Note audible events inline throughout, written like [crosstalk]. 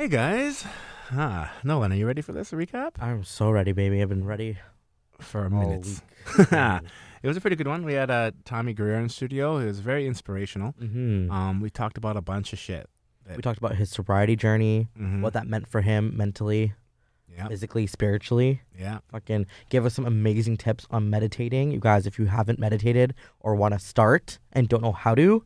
Hey guys. Ah, Nolan, are you ready for this recap? I'm so ready, baby. I've been ready For a minute. [laughs] it was a pretty good one. We had uh, Tommy Greer in studio. It was very inspirational. hmm Um, we talked about a bunch of shit. we talked about his sobriety journey, Mhm. what that meant for him mentally, Yeah, physically, spiritually. yeah. Fucking give us some amazing tips on meditating. You guys, if you haven't meditated or want to start and don't know how to,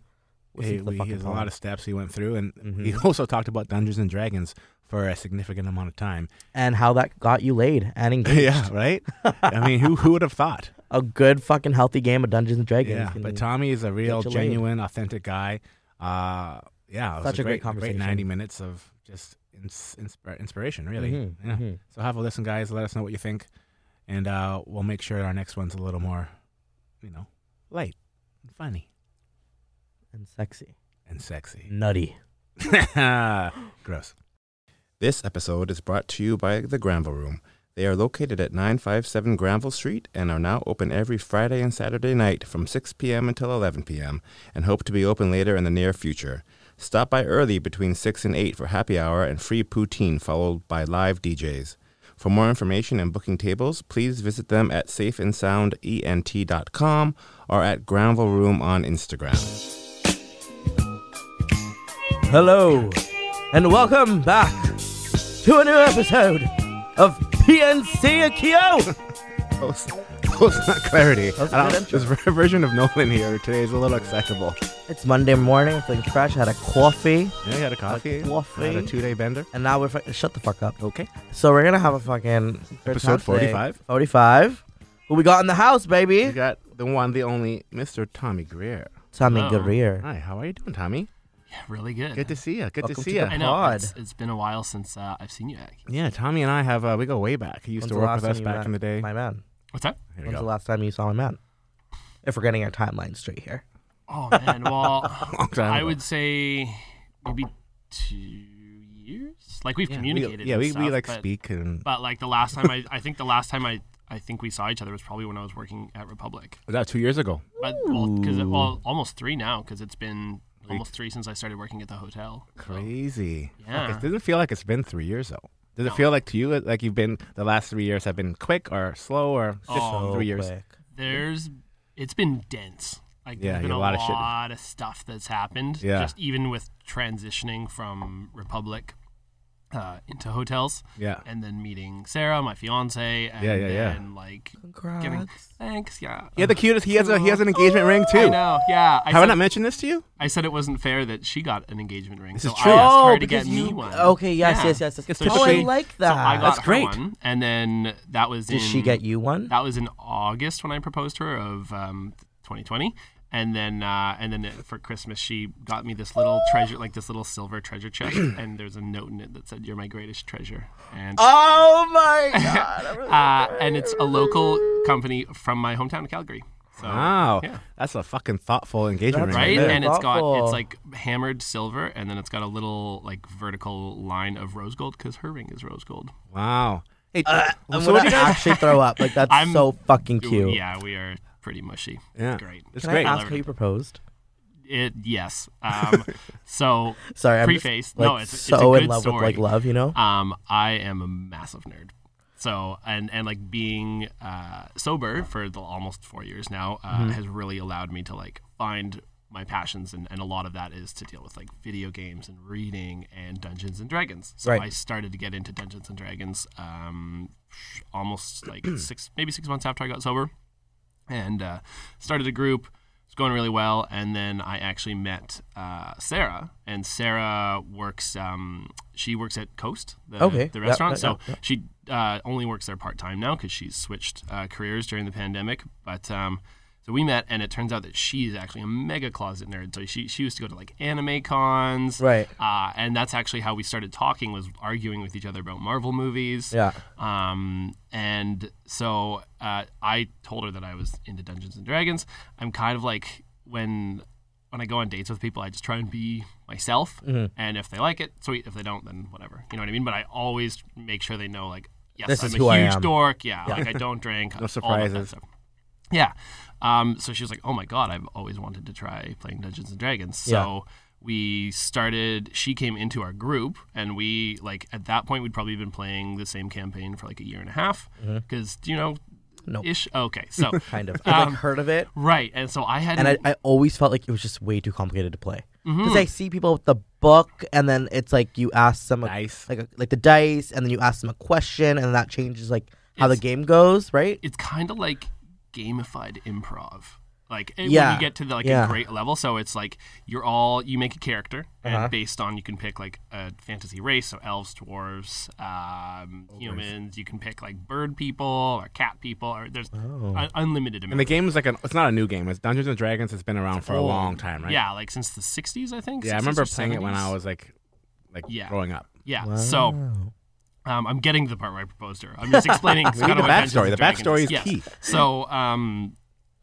Hey, to the we, fucking there's a lot of steps he went through, and he Mhm. also talked about Dungeons and Dragons for a significant amount of time. and how that got you laid and [laughs] engaged. yeah, right. I mean, who who would have thought? [laughs] A good fucking healthy game of Dungeons and Dragons. Yeah, but Tommy is a real, you laid. genuine, authentic guy. Uh, yeah, Such a great great conversation. Great ninety minutes of just ins- insp- inspiration, really. Mhm, Yeah. mhm. So have a listen, guys. Let us know what you think, and uh, we'll make sure our next one's a little more, you know, light, and funny, and sexy, and sexy. nutty. [laughs] Gross. This episode is brought to you by the Granville Room. They are located at 957 Granville Street and are now open every Friday and Saturday night from 6 p.m. until 11 p.m. and hope to be open later in the near future. Stop by early between 6 and 8 for happy hour and free poutine followed by live DJs. For more information and booking tables, please visit them at safeandsoundent.com or at Granville Room on Instagram. Hello, and welcome back to a new episode of PNC Akio. [laughs] Close, close, not clarity. That was a I don't- uh, good intro. this version of Nolan here today is a little excitable. It's Monday morning, feeling fresh. Had a coffee, Yeah, you had a coffee. coffee. Had a two-day bender. and now we're fu- shut the fuck up. Okay. So we're gonna have a fucking good Episode time today. 45. Forty-five. Who we got in the house, You baby? got the one, the only, Mr. Tommy Greer. Tommy Hello. Greer. Hi, how are you doing, Tommy? Yeah, really good. Good to see you. Good Welcome to to see the you. I know pod. it's, it's been a while since uh, I've seen you. Aki. Yeah, Tommy and I have uh, we go way back. He used When's to the work last with time us you back met in the day. My man. What's that? Here we When's the go. last time you saw my man? If we're getting our timeline straight here. Oh man, [laughs] well, time I ago. would say maybe two years. Like we've Yeah, communicated. We, yeah, and we, we stuff, like but, speak and But like the last time I, I think the last time I, I think we saw each other was probably when I was working at Republic. was that two years ago? But well, because well, almost three now because it's been almost three since I started working at the hotel. Crazy. Fuck, Yeah. It doesn't feel like it's been three years though. Does it No. feel like to you like you've been the last three years have been quick or slow or just Oh, three years? quick. there's it's been dense. Like Yeah, there's been a a lot lot, of of, stuff that's happened. Yeah. Just even with transitioning from Republic uh, into hotels Yeah. and then meeting Sarah, my fiance, and Yeah, yeah, yeah. then like Congrats. giving thanks, yeah. Yeah, the cutest. He has a he has an engagement ring too. I know, yeah. I Have I said, not mentioned this to you? I said it wasn't fair that she got an engagement ring. This so is true. I asked Oh, to get because me you- one. Okay, yes, Yeah. yes, yes. yes. Because oh, I typically- like So that. I got That's her great. one, and then that was Did in, she get you one? That was in August when I proposed to her of um, 2020, and then uh, and then for Christmas she got me this little treasure, like this little silver treasure chest, [clears throat] and there's a note in it that said "You're my greatest treasure," and Oh my [laughs] god! Really uh, and it's a local company from my hometown of Calgary. So Wow, yeah. that's a fucking thoughtful engagement That's ring. right, and it's got it's like hammered silver, and then it's got a little like vertical line of rose gold because her ring is rose gold. wow. Hey, I'm gonna what do you guys? actually throw up. Like that's [laughs] I'm- so fucking cute. Yeah, we are pretty mushy. Yeah. It's great. It's Can great. I ask how you proposed? It yes. Um, [laughs] so Sorry, I'm just, preface. like, no, it's, it's so a in love story. with like love. You know. Um, I am a massive nerd. So and and like being uh, sober for the almost four years now uh, Mm-hmm. has really allowed me to like find my passions and, and a lot of that is to deal with like video games and reading and Dungeons and Dragons. So Right. I started to get into Dungeons and Dragons um, almost like [clears throat] six maybe six months after I got sober, and uh, started a group. It's going really well, and then I actually met uh, Sarah, and Sarah works. Um, she works at Coast, the, Okay. the restaurant. yeah, so yeah, she uh, only works there part time now because she's switched uh, careers during the pandemic. But um, so we met, and it turns out that she's actually a mega closet nerd. So she she used to go to like anime cons, Right. Uh, and that's actually how we started talking was arguing with each other about Marvel movies. Yeah. Um, and so uh, I told her that I was into Dungeons and Dragons. I'm kind of like when when I go on dates with people, I just try and be myself. Mm-hmm. And if they like it, sweet. If they don't, then whatever. You know what I mean? But I always make sure they know, like, yes, This I'm is a who I huge am. dork. Yeah, like I don't drink. [laughs] No all of that surprises. Yeah. Um, so she was like, "Oh my god, I've always wanted to try playing Dungeons and Dragons." So we started. She came into our group, and we like at that point we'd probably been playing the same campaign for like a year and a half. Because do you know? Nope. Ish. Okay, so [laughs] Kind of. I've Um, like heard of it, right, and so I had and I, I always felt like it was just way too complicated to play. Mm-hmm. Because I see people with the book, and then it's like you ask them a, Dice. like a, like the dice, and then you ask them a question, and that changes like how the game goes, right? it's kind of like gamified improv. Like it- when you get to the, like Yeah. a great level, so it's like you're all you make a character, Uh-huh. and based on you can pick like a fantasy race, so elves, dwarves, um, humans. You can pick like bird people or cat people, or there's Oh. un- unlimited And the amount. game is like a, it's not a new game. It's Dungeons and Dragons has been around for a long time, right? Yeah, like since the '60s, I think. Yeah, I remember or playing it when I was like, like Yeah. growing up. Yeah, so Wow. Um, I'm getting to the part where I proposed her. I'm just explaining. [laughs] We need the backstory. The backstory is Yes. key. So, um,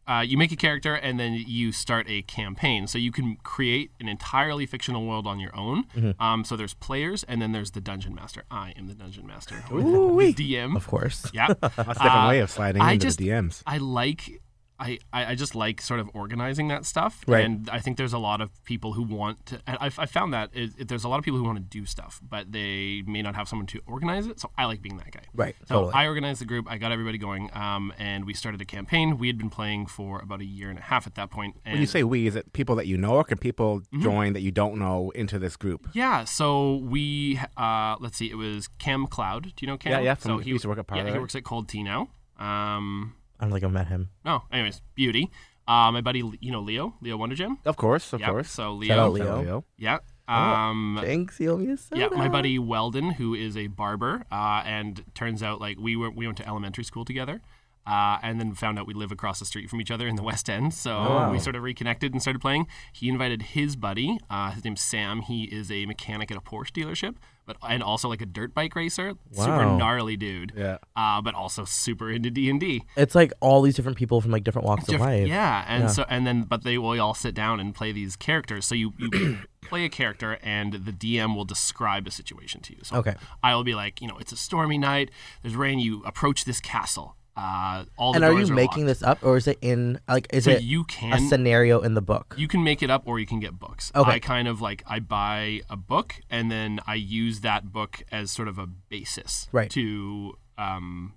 uh, you make a character and then you start a campaign. So you can create an entirely fictional world on your own. Mm-hmm. Um, so there's players and then there's the dungeon master. I am the dungeon master. [laughs] The DM. Of course. Yeah. [laughs] That's a different Uh, way of sliding I into just- the DMs. I like. I, I I just like sort of organizing that stuff, Right. and I think there's a lot of people who want to. And I've, I found that it, it- there's a lot of people who want to do stuff, but they may not have someone to organize it. So I like being that guy. Right. So Totally. I organized the group. I got everybody going, um, and we started a campaign. We had been playing for about a year and a half at that point. And When you say we, is it people that you know, or can people Mm-hmm. join that you don't know into this group? yeah, so we uh, let's see, it was Cam Cloud. Do you know Cam? Yeah, yeah, So from- he used to work at Yeah, he works at Cold Tea now. Um, I don't think I've met him. no, anyways, beauty. Uh, my buddy, you know Leo, Leo Wonder Gem. Of course, of Yeah, course. So Shout out Leo. Leo. Leo. Yeah. Um, Thanks, you owe me a soda. yeah, my buddy Weldon, who is a barber, uh, and turns out like we were we went to elementary school together, uh, and then found out we live across the street from each other in the West End. So wow. we sort of reconnected and started playing. He invited his buddy, uh, his name's Sam. He is a mechanic at a Porsche dealership, but and also like a dirt bike racer. Super gnarly dude. Yeah. Uh, but also super into D and D. It's like all these different people from like different walks of life. Yeah, and Yeah. so and then but they will all sit down and play these characters. So you, you [coughs] play a character and the DM will describe a situation to you. So Okay. I will be like, you know, it's a stormy night. There's rain. You approach this castle. Uh, all the And are you are making locked. this up, or is it in like is So it you can, a scenario in the book? you can make it up or you can get books. Okay. I kind of like I buy a book and then I use that book as sort of a basis Right. to um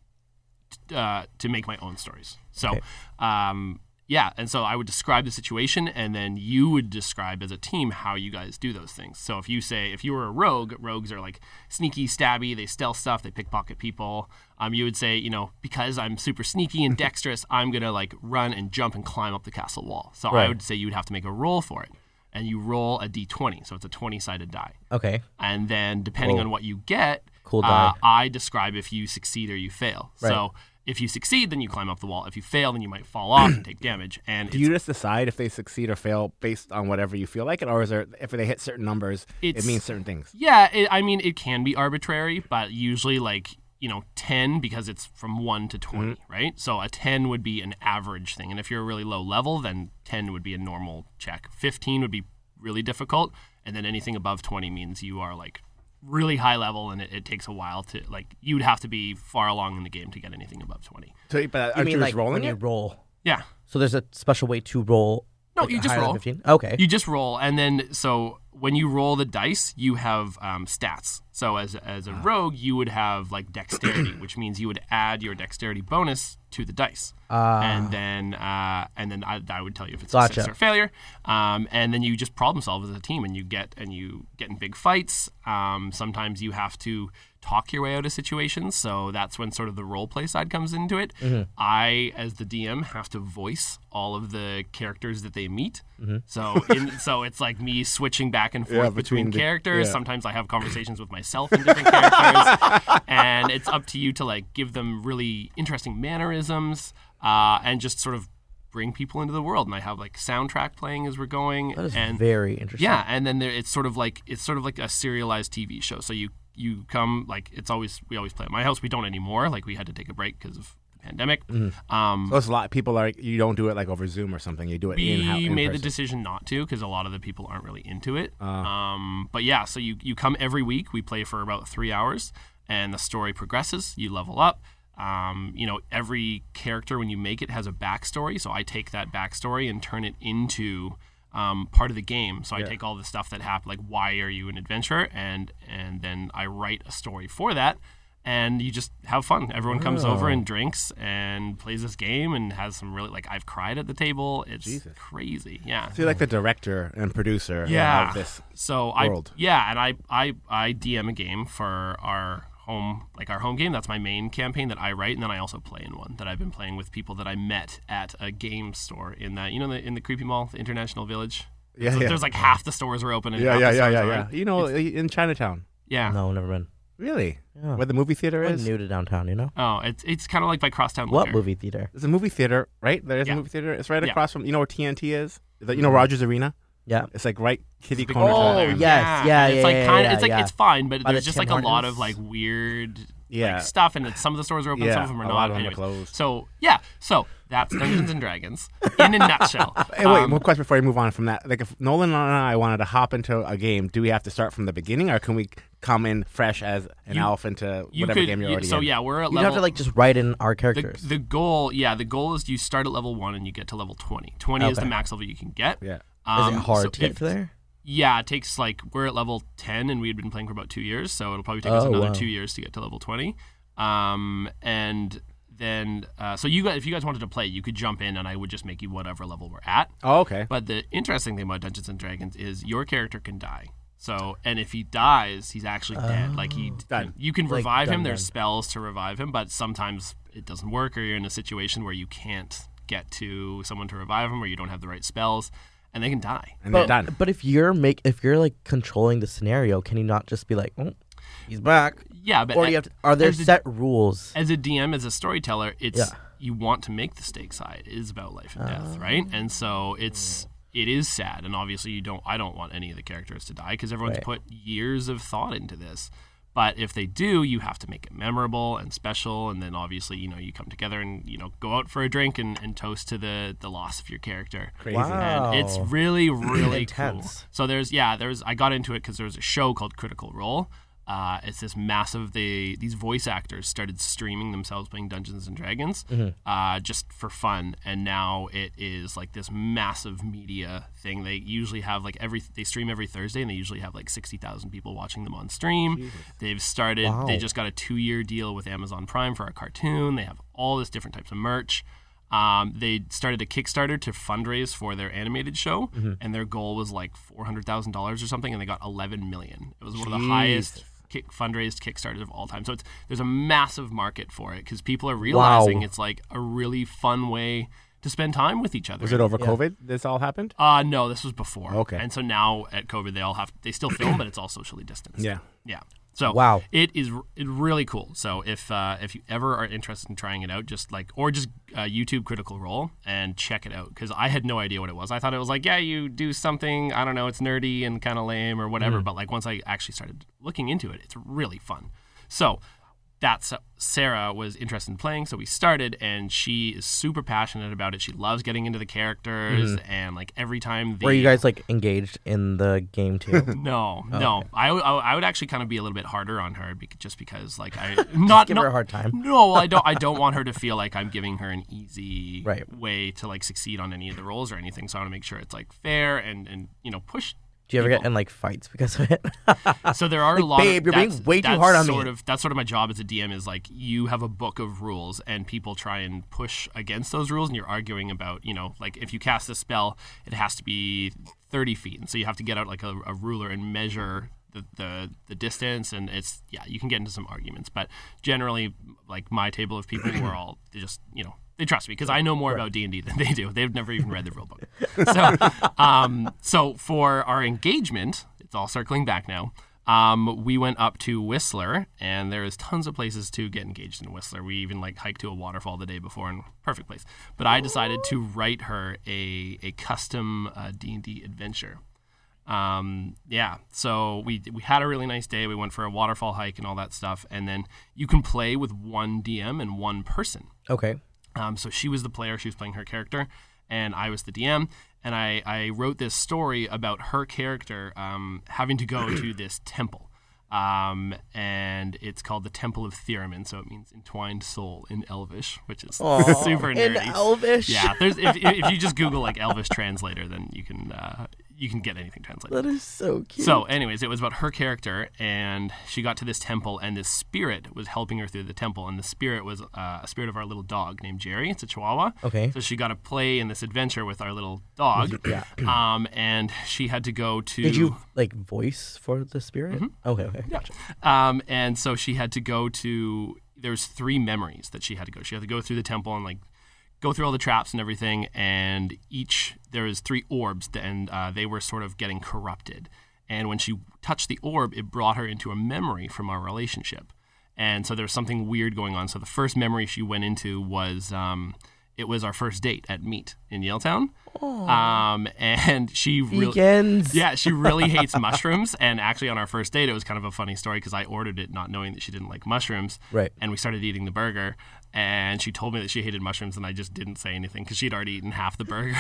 t- uh, to make my own stories. So Okay. um yeah, and so I would describe the situation and then you would describe as a team how you guys do those things. So if you say if you were a rogue, rogues are like sneaky, stabby, they steal stuff, they pickpocket people. Um, you would say, you know, because I'm super sneaky and [laughs] dexterous, I'm gonna like run and jump and climb up the castle wall. So I would say you would have to make a roll for it. And you roll a d20, so it's a 20 sided die. Okay. And then depending Whoa. on what you get, Cool uh. I describe if you succeed or you fail. Right. So if you succeed, then you climb up the wall. If you fail, then you might fall off and take [clears throat] damage. And Do you just decide if they succeed or fail based on whatever you feel like it, or is there if they hit certain numbers, it means certain things? yeah, it, I mean, it can be arbitrary, but usually like, you know, 10 because it's from 1 to 20, Mm-hmm. right? So a 10 would be an average thing. And if you're a really low level, then 10 would be a normal check. 15 would be really difficult. And then anything above 20 means you are like really high level and it, it takes a while to like you'd have to be far along in the game to get anything above 20 So, but I you, mean, like rolling when you roll. yeah So there's a special way to roll. No, like, you just roll. 15? Okay. you just roll and then so when you roll the dice you have um, stats so as, as a Ah. rogue you would have like dexterity [clears throat] which means you would add your dexterity bonus to the dice Ah. and then uh, and then I, I would tell you if it's a success or failure um, and then you just problem solve as a team and you get and you get in big fights um, sometimes you have to talk your way out of situations so that's when sort of the role play side comes into it Mm-hmm. i as the dm have to voice all of the characters that they meet Mm-hmm. so in, [laughs] so it's like me switching back and forth Yeah, between, between the- characters yeah. sometimes i have conversations with myself in different characters [laughs] and it's up to you to like give them really interesting mannerisms uh, and just sort of bring people into the world and i have like soundtrack playing as we're going that is and very interesting. yeah and then there, it's sort of like it's sort of like a serialized tv show so you you come like it's always we always play at my house we don't anymore like we had to take a break because of the pandemic um So it's a lot. People are you don't do it like over Zoom or something. You do it in we in made the decision not to because a lot of the people aren't really into it. Uh. Um, but yeah, so you you come every week. We play for about three hours, and the story progresses. You level up. Um, you know, every character when you make it has a backstory. So I take that backstory and turn it into um, part of the game. So I take all the stuff that happened, like why are you an adventurer, and and then I write a story for that. And you just have fun. Everyone comes over Oh. and drinks and plays this game and has some really like I've cried at the table. It's Jesus. crazy. Yeah. So you're like the director and producer Yeah. of this. So I yeah, and I I I DM a game for our home like our home game. That's my main campaign that I write, and then I also play in one that I've been playing with people that I met at a game store in that you know the, in the creepy mall, the International Village. Yeah, So yeah. There's like half the stores are open. And yeah, half yeah, the yeah, stores yeah, aren't. yeah. You know, uh, in Chinatown. Yeah. No, never been. Really? Yeah. Where the movie theater I'm is? new to downtown, you know? Oh, it's it's kind of like by Crosstown. What Liquor. movie theater? There's a movie theater, right? There is Yeah. a movie theater. It's right Yeah. across from, you know where T&T is? Is that, you know mm-hmm. Rogers Arena? Yeah. It's like right kitty Big corner. to Oh, that. yes, yeah, and It's yeah, like yeah, kind of yeah, it's like yeah. it's fine, but By there's the just Tim like a lot of like weird Yeah. like, stuff, and it's, some of the stores are open, Yeah, some of them are a not. lot of them are closed. So yeah, so that's Dungeons and Dragons in a nutshell. [laughs] Hey, wait, Um, one question before I move on from that. Like, if Nolan and I wanted to hop into a game, do we have to start from the beginning, or can we come in fresh as an You- elf into you whatever could game you're you- already so in? yeah, we're at You'd level. have to like just write in our characters. the goal, yeah, the goal is you start at level one and you get to level twenty. Twenty is the max level you can get. Yeah. Is Um, it hard so to get to there? Yeah, it takes like we're at level ten and we'd been playing for about two years, so it'll probably take us Oh, another wow. two years to get to level twenty. Um, and then uh, so you guys, if you guys wanted to play, you could jump in and I would just make you whatever level we're at. Oh, okay. But the interesting thing about Dungeons and Dragons is your character can die. So, and if he dies, he's actually dead. Like he, Done. you can Like, revive done, him. There's done. spells to revive him, but sometimes it doesn't work, or you're in a situation where you can't get to someone to revive him, or you don't have the right spells, and they can die. And But, they're done. but if you're make if you're like controlling the scenario, can you not just be like, oh, he's back? Yeah, but Or you have to, are there as a- set rules? as a DM, as a storyteller, it's Yeah. you want to make the stakes high. It is about life and death, right? Oh. And so it's it is sad, and obviously you don't. I don't want any of the characters to die because everyone's Right. put years of thought into this. But if they do, you have to make it memorable and special, and then obviously you know you come together and you know go out for a drink and, and toast to the the loss of your character. Crazy. Wow. And it's really, really [clears throat] cool. Intense. So there's yeah, there's I got into it because there was a show called Critical Role. Uh, it's this massive. They these voice actors started streaming themselves playing Dungeons and Dragons, uh, just for fun, and now it is like this massive media thing. They usually have like every they stream every Thursday, and they usually have like sixty thousand people watching them on stream. They've started. Wow. They just got a two year deal with Amazon Prime for a cartoon. They have all this different types of merch. Um, they started a Kickstarter to fundraise for their animated show, and their goal was like four hundred thousand dollars or something, and they got eleven million. It was one of the highest kick, fundraised Kickstarters of all time. So it's there's a massive market for it because people are realizing it's like a really fun way to spend time with each other. Was it over Yeah. COVID? This all happened? Uh no, this was before. Okay. And so now at COVID, they all have they still film, but it's all socially distanced. Yeah. Yeah. So Wow. it is really cool. So if uh, if you ever are interested in trying it out, just like or just uh, YouTube Critical Role and check it out because I had no idea what it was. I thought it was like yeah, you do something I don't know, it's nerdy and kind of lame or whatever. But like once I actually started looking into it, it's really fun. So that's Sarah was interested in playing, so we started, and she is super passionate about it. She loves getting into the characters, mm-hmm. and like every time the Were you guys like engaged in the game too? [laughs] no, no. I I would actually kind of be a little bit harder on her bec- just because, like, I [laughs] not Give no, her a hard time. [laughs] No, I don't. I don't want her to feel like I'm giving her an easy Right. way to like succeed on any of the roles or anything. So I want to make sure it's like fair and and you know push. Do you ever get in like fights because of it? [laughs] So there are a lot. babe, of, you're being way too hard on me. sort Of, that's sort of my job as a DM is like you have a book of rules and people try and push against those rules and you're arguing about you know like if you cast a spell it has to be 30 feet and so you have to get out like a, a ruler and measure the, the the distance and it's yeah you can get into some arguments but generally like my table of people who are all [coughs] just you know they trust me because I know more about D and D than they do. They've never even read the rule book. [laughs] So, um, so for our engagement, it's all circling back now. Um, we went up to Whistler, and there is tons of places to get engaged in Whistler. We even like hiked to a waterfall the day before, and perfect place. But I decided to write her a a custom uh, D and D adventure. Um, yeah, so we we had a really nice day. We went for a waterfall hike and all that stuff, and then you can play with one DM and one person. okay. Um, so she was the player, she was playing her character, and I was the DM. And I, I wrote this story about her character um, having to go [clears throat] to this temple. Um, and it's called the Temple of Theremin, so it means entwined soul in Elvish, which is Aw, [laughs] super in. Elvish. Yeah, there's if, if you just Google like Elvish translator, then you can uh, you can get anything translated. That is so cute. So, anyways, it was about her character, and she got to this temple, and this spirit was helping her through the temple, and the spirit was uh, a spirit of our little dog named Jerry. It's a Chihuahua. Okay. So she got to play in this adventure with our little dog. Yeah. [clears throat] Um, and she had to go to. Did you like voice for the spirit? Mm-hmm. Okay, okay. Gotcha. Um, and so she had to go to. There's three memories that she had to go. She had to go through the temple and like go through all the traps and everything. And each there was three orbs, and uh, they were sort of getting corrupted. And when she touched the orb, it brought her into a memory from our relationship. And so there was something weird going on. So the first memory she went into was um, it was our first date at Meet in Yaletown. Um, and she really. Yeah, she really hates [laughs] mushrooms. And actually, on our first date, it was kind of a funny story because I ordered it not knowing that she didn't like mushrooms. Right. And we started eating the burger. And she told me that she hated mushrooms, and I just didn't say anything because she'd already eaten half the burger.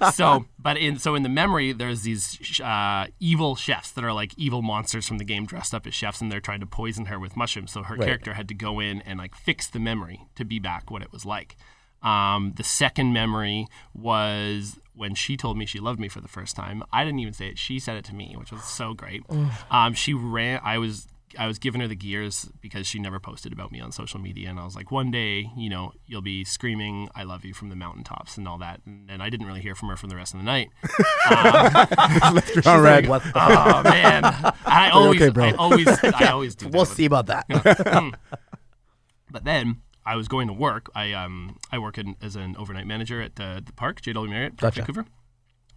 [laughs] [laughs] so, but in so in the memory, there's these uh, evil chefs that are like evil monsters from the game, dressed up as chefs, and they're trying to poison her with mushrooms. So her character had to go in and like fix the memory to be back what it was like. Um, the second memory was when she told me she loved me for the first time. I didn't even say it; she said it to me, which was so great. Um, she ran. I was I was giving her the gears because she never posted about me on social media, and I was like, one day, you know, you'll be screaming "I love you" from the mountaintops and all that. And, and I didn't really hear from her from the rest of the night. [laughs] Left her on red. What the oh man, And I always, okay, bro? I always, I [laughs] always do. We'll with- see about that. [laughs] But then I was going to work. I um I work in, as an overnight manager at the, the Parq, JW Marriott, Parq Gotcha. Vancouver.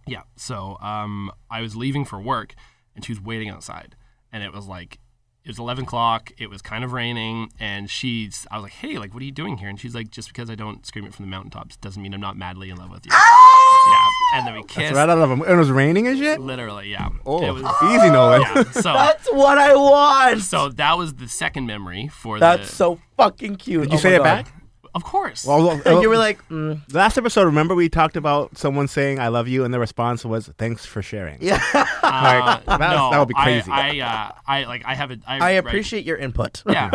Yeah. So um I was leaving for work, and she was waiting outside, and it was like it was eleven o'clock. It was kind of raining, and she's. I was like, "Hey, like, what are you doing here?" And she's like, "Just because I don't scream it from the mountaintops doesn't mean I'm not madly in love with you." Oh! yeah. And then we kissed. Right out of them And it was raining and shit. Literally, yeah. Oh, It was, [laughs] easy, Nolan. yeah. So [laughs] That's what I want. so that was the second memory for That's the. so fucking cute. Did you Oh say my it God. back? Of course. Well, And [laughs] you were like, mm, last episode. Remember we talked about someone saying "I love you" and the response was "Thanks for sharing." yeah. [laughs] Uh, that- no, that would be crazy. I, I, uh, I like. I have a. I, I write- appreciate your input. [laughs] yeah,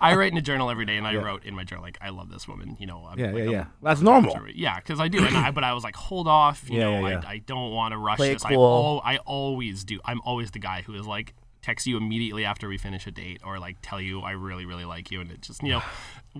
I write in a journal every day, and I wrote in my journal like, "I love this woman." You know. I'm, Yeah, like, yeah, I'm- yeah. That's normal. Yeah, because I do, and I, but I was like, hold off. You Yeah, know, yeah, yeah. I, I don't want to rush Play it this. I, cool. al- I always do. I'm always the guy who is like text you immediately after we finish a date, or like tell you I really, really like you, and it just you know,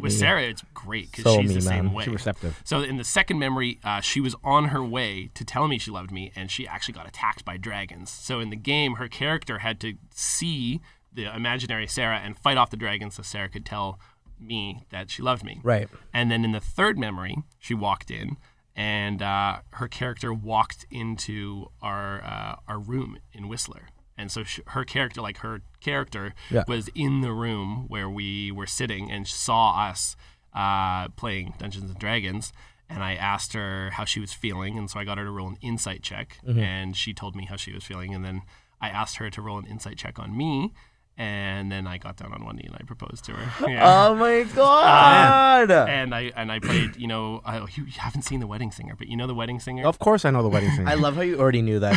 with Sarah, it's great because So she's me, the same man. way. She's receptive. So in the second memory, uh, she was on her way to tell me she loved me, and she actually got attacked by dragons. So in the game, her character had to see the imaginary Sarah and fight off the dragons, so Sarah could tell me that she loved me. Right. And then in the third memory, she walked in, and uh, her character walked into our uh, our room in Whistler. And so sh her character, like her character, Yeah. was in the room where we were sitting and saw us uh, playing Dungeons and Dragons. And I asked her how she was feeling, and so I got her to roll an insight check, Mm-hmm. and she told me how she was feeling. And then I asked her to roll an insight check on me, and then I got down on one knee and I proposed to her. [laughs] Yeah. Oh my god. [laughs] and I and I played, you know, I, you haven't seen the Wedding Singer, but you know the Wedding Singer. Of course, I know the wedding [laughs] singer. I love how you already knew that.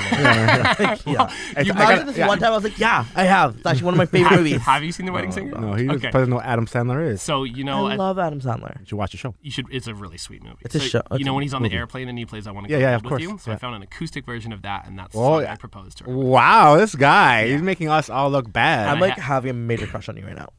Like, yeah. I You gotta- mentioned this yeah. one time. I was like, yeah, I have. It's actually one of my favorite have, movies. have you seen the Wedding Singer? No, he okay. doesn't know Adam Sandler is. So you know, I at- love Adam Sandler. You should watch the show. you should. It's a really sweet movie. It's a So, show- it's You know when he's on the airplane and he plays "I Want to Yeah, Get yeah, of with You." course, So I found an acoustic version of that, and that's Oh, the song yeah. I proposed to her. Wow, this guy, he's making us all look bad. I'm I like ha- having a major crush on you right now.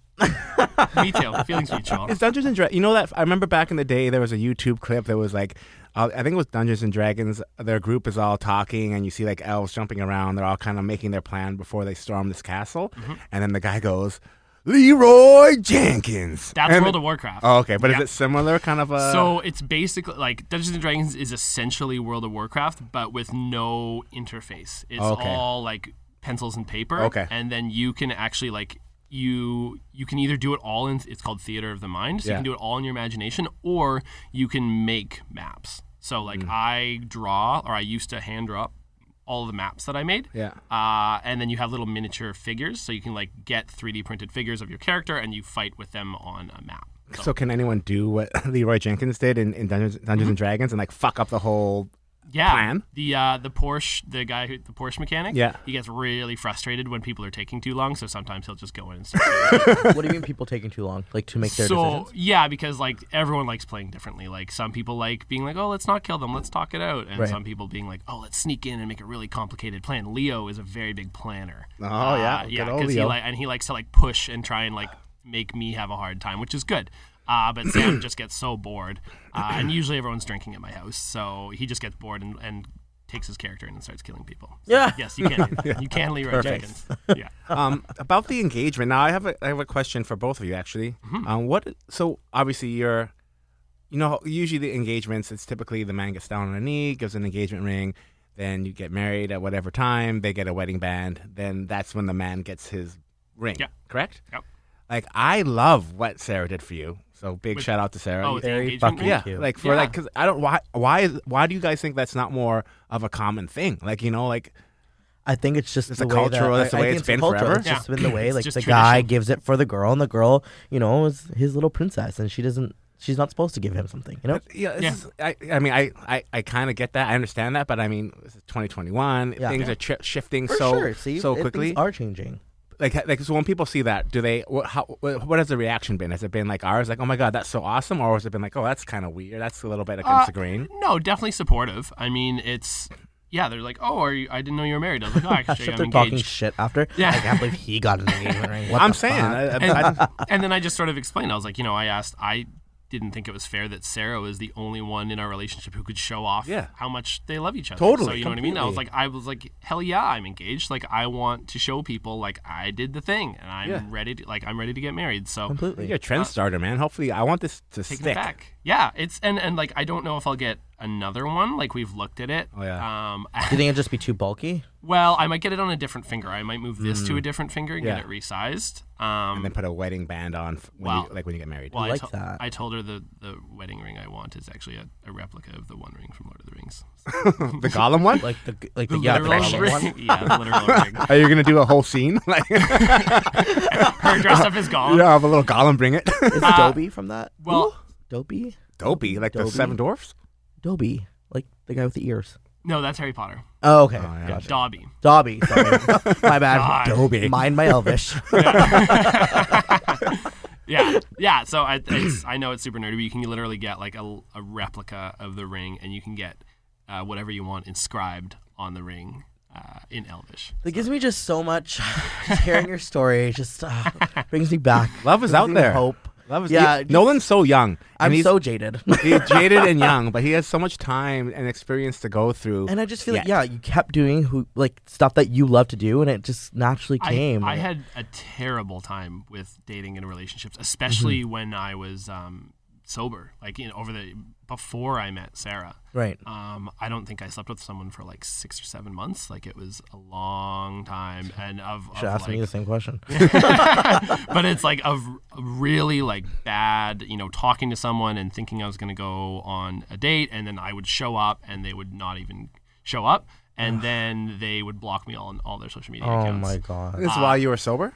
Me too. Feelings mutual. It's Dungeons and Dragons. You know that I remember back in the day there was a YouTube clip that was like, uh, I think it was Dungeons and Dragons. Their group is all talking, and you see like elves jumping around. They're all kind of making their plan before they storm this castle, Mm-hmm. and then the guy goes, "Leeroy Jenkins." That's And- World of Warcraft. Oh, okay, but Yeah. is it similar kind of a? So it's basically like Dungeons and Dragons is essentially World of Warcraft, but with no interface. It's Okay. all like pencils and paper. Okay. And then you can actually like you you can either do it all in it's called theater of the mind. So Yeah. you can do it all in your imagination, or you can make maps. So like Mm. I draw or I used to hand draw all the maps that I made. yeah. Uh, and then you have little miniature figures, so you can like get 3D printed figures of your character, and you fight with them on a map. So can anyone do what [laughs] Leeroy Jenkins did in, in Dungeons, Dungeons Mm-hmm. and Dragons and like fuck up the whole yeah, plan. the uh, the Porsche, the guy who the Porsche mechanic. Yeah. he gets really frustrated when people are taking too long. So sometimes he'll just go in and start. [laughs] what do you mean people taking too long, like to make their so decisions? yeah, because like everyone likes playing differently. Like some people like being like, oh, let's not kill them, let's talk it out, and Right. some people being like, oh, let's sneak in and make a really complicated plan. Leo is a very big planner. Oh, yeah. Uh, Good yeah, because he Leo. like and he likes to like push and try and like make me have a hard time, which is good. Uh, but Sam just gets so bored, uh, and usually everyone's drinking at my house, so he just gets bored and, and takes his character and starts killing people. So, Yeah. yes, you can. [laughs] do that. You can Leeroy Perfect. Jenkins. [laughs] Yeah. um, about the engagement. Now, I have a I have a question for both of you actually. Mm-hmm. Um, what? So obviously you're, you know, usually the engagements it's typically the man gets down on a knee, gives an engagement ring, then you get married at whatever time, they get a wedding band, then that's when the man gets his ring. Yeah. Correct. Yep. Like I love what Sarah did for you. So big With- shout out to Sarah. Oh, You- with the Very fucking yeah, cute. like for Yeah. like because I don't why why why do you guys think that's not more of a common thing? Like you know like I think it's just It's the a cultural- that, that's the way I it's think been cultural. forever? It's just been the [clears throat] way like just the guy gives it for the girl, and the girl, you know, is his little princess, and she doesn't. She's not supposed to give him something, you know. But, yeah, Yeah. Is, I, I mean, I, I, I kind of get that. I understand that, but I mean, 2021. Yeah. Things Yeah. are chi shifting For so sure. See, so quickly. things are changing. Like, like, so when people see that, do they? What, how, what, has the reaction been? Has it been like ours, like, oh my god, that's so awesome, or has it been like, oh, that's kind of weird, that's a little bit against Uh, the grain? No, definitely supportive. I mean, it's yeah. They're like, oh, are you, I didn't know you were married. i was like oh [laughs] actually i'm they're talking shit after. Yeah. I can't believe he got an engagement ring. What I'm saying? I, I, and, [laughs] I- and then I just sort of explained. I was like, you know, I asked, I didn't think it was fair that Sarah was the only one in our relationship who could show off Yeah. how much they love each other. Totally, So you know what I mean? I was like, I was like, hell yeah, I'm engaged. Like I want to show people like I did the thing, and I'm Yeah. ready to like I'm ready to get married. So completely. you're a trend starter, man. Hopefully, I want this to stick. it back. Yeah, it's and and like I don't know if I'll get another one. Like we've looked at it. Oh, yeah. Um, Do you [laughs] think it'd just be too bulky? well, I might get it on a different finger. I might move this to a different finger and Mm. Yeah. get it resized. And Um, then put a wedding band on when Wow. you, like when you get married. well, I, like to- that. I told her the the wedding ring I want is actually a, a replica of the One Ring from Lord of the Rings. [laughs] the Gollum one. Like the like the, The yeah, the literal Gollum ring. one. yeah, the literal [laughs] ring. Are you gonna do a whole scene? [laughs] Like, Her dressed up as Gollum. yeah, I have a little Gollum, bring it. Is Dobby from that? Well, Dobby, Dopey, like the Seven Dwarfs. Dobby, like the guy with the ears. No, that's Harry Potter. Oh, okay. yeah. Gotcha. Dobby. Dobby. Sorry. [laughs] my bad. God. Dobby. Mind my Elvish. [laughs] yeah, yeah. So I, it's, I know it's super nerdy, but you can literally get like a, a replica of the ring, and you can get uh, whatever you want inscribed on the ring uh, in Elvish. That gives me just so much. [laughs] Just hearing your story just uh, brings me back. Love is Gives out me there. Hope. Love is Yeah, he- Nolan's so young. I'm he's, so jaded. he's [laughs] jaded and young, but he has so much time and experience to go through. And I just feel like yeah, you kept doing who like stuff that you love to do, and it just naturally I, came. I had a terrible time with dating and relationships, especially Mm-hmm. when I was um, sober. Like you know, over the before I met Sarah. right. Um, I don't think I slept with someone for like six or seven months. Like it was a long time, and of, Should of ask me the same question. [laughs] but it's like of really like bad, you know, talking to someone and thinking I was going to go on a date, and then I would show up and they would not even show up, and then they would block me on all their social media Oh accounts. my god. this is while you were sober.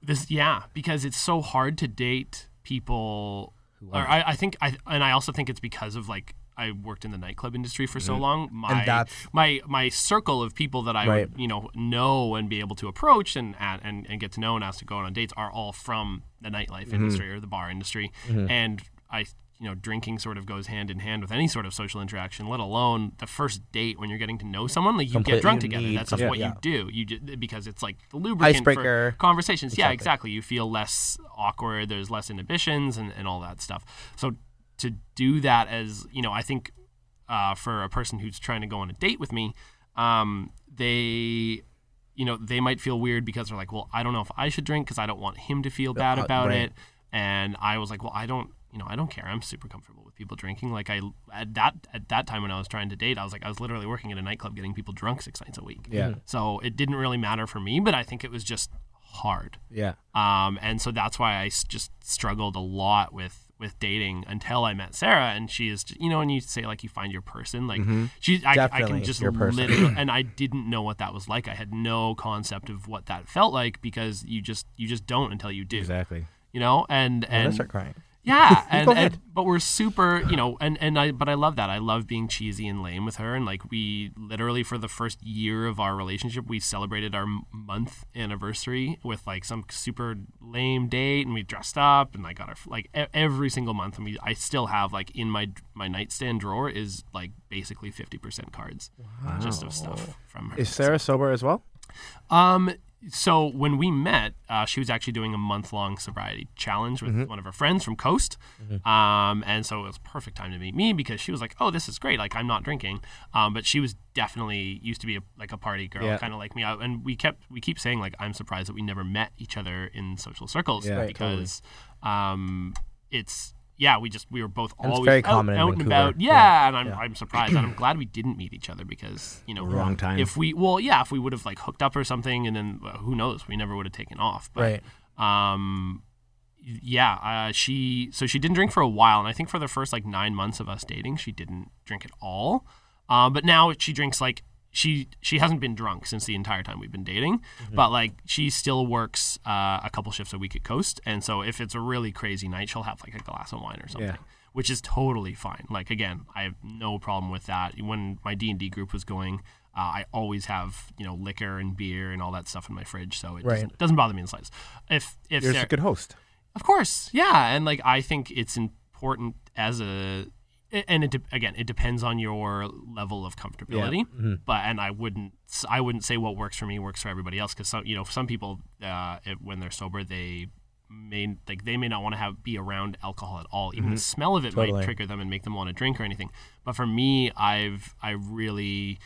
This, yeah, because it's so hard to date people. Or I, I think, I and I also think it's because of like I worked in the nightclub industry for so long. My my my circle of people that I Right. would you know know and be able to approach and and and get to know and ask to go on dates are all from the nightlife industry or the bar industry, and I. You know, drinking sort of goes hand in hand with any sort of social interaction. Let alone the first date when you're getting to know someone. Like you Completely get drunk you together. That's just something- what yeah. you do. You just, because it's like the lubricant Icebreaker. for conversations. Yeah, Exactly. exactly. You feel less awkward. There's less inhibitions and, and all that stuff. So to do that as you know, I think uh, for a person who's trying to go on a date with me, um, they you know they might feel weird because they're like, well, I don't know if I should drink because I don't want him to feel bad Uh, about right. it. And I was like, well, I don't. You know, I don't care. I'm super comfortable with people drinking. Like I at that at that time when I was trying to date, I was like I was literally working at a nightclub getting people drunk six nights a week. Yeah. So it didn't really matter for me, but I think it was just hard. Yeah. Um, and so that's why I just struggled a lot with with dating until I met Sarah, and she is, you know, and you say like you find your person, like she, I, I can just literally, [clears throat] and I didn't know what that was like. I had no concept of what that felt like because you just you just don't until you do, Exactly. you know, and and I'm gonna start crying. Yeah, [laughs] and, and but we're super, you know, and and I but I love that. I love being cheesy and lame with her, and like we literally for the first year of our relationship, we celebrated our month anniversary with like some super lame date, and we dressed up, and I got our like every single month, and we I still have like in my my nightstand drawer is like basically fifty percent cards, just of stuff from her. Is Sarah sober as well? Um, so when we met, uh, she was actually doing a month long sobriety challenge with one of her friends from Coast. Um, and so it was perfect time to meet me because she was like, "Oh, this is great! Like I'm not drinking." Um, but she was definitely used to be a, like a party girl, Yeah. kind of like me. I- And we kept we keep saying like I'm surprised that we never met each other in social circles Yeah, because um, it's. Yeah, we just we were both And always very out, common out and about. Yeah, Yeah, and I'm, yeah. I'm surprised, and I'm glad we didn't meet each other because you know Wrong time. if we well yeah if we would have like hooked up or something and then uh, who knows we never would have taken off but Right. um yeah uh, she so she didn't drink for a while and i think for the first like nine months of us dating she didn't drink at all um, but now she drinks like she she hasn't been drunk since the entire time we've been dating but like she still works uh, a couple shifts a week at coast and so if it's a really crazy night she'll have like a glass of wine or something Yeah. which is totally fine like again i have no problem with that when my d&d group was going uh, i always have you know liquor and beer and all that stuff in my fridge so it Right. doesn't, doesn't bother me in the slightest if if You're a good host. of course, yeah, and like I think it's important as a, and it de- again it depends on your level of comfortability. But and I wouldn't I wouldn't say what works for me works for everybody else because some you know some people uh, it, when they're sober they may like they may not want to have be around alcohol at all. Even the smell of it might trigger them and make them want to drink or anything. But for me, I've I really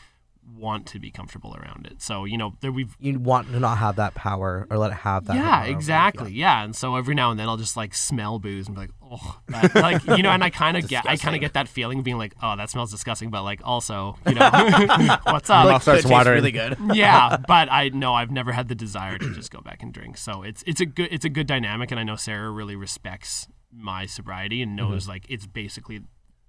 want to be comfortable around it. So you know there we've You want to not have that power or let it have that. yeah, power over you. exactly. Yeah. and so every now and then I'll just like smell booze and be like, oh, But, like you know, and I kind of get, I kind of get that feeling of being like, oh, that smells disgusting, but like also, you know, [laughs] [laughs] what's up? Mouth starts It tastes watering. really good. [laughs] yeah, but I know I've never had the desire to just go back and drink. So it's it's a good it's a good dynamic, and I know Sarah really respects my sobriety and mm-hmm. knows like it's basically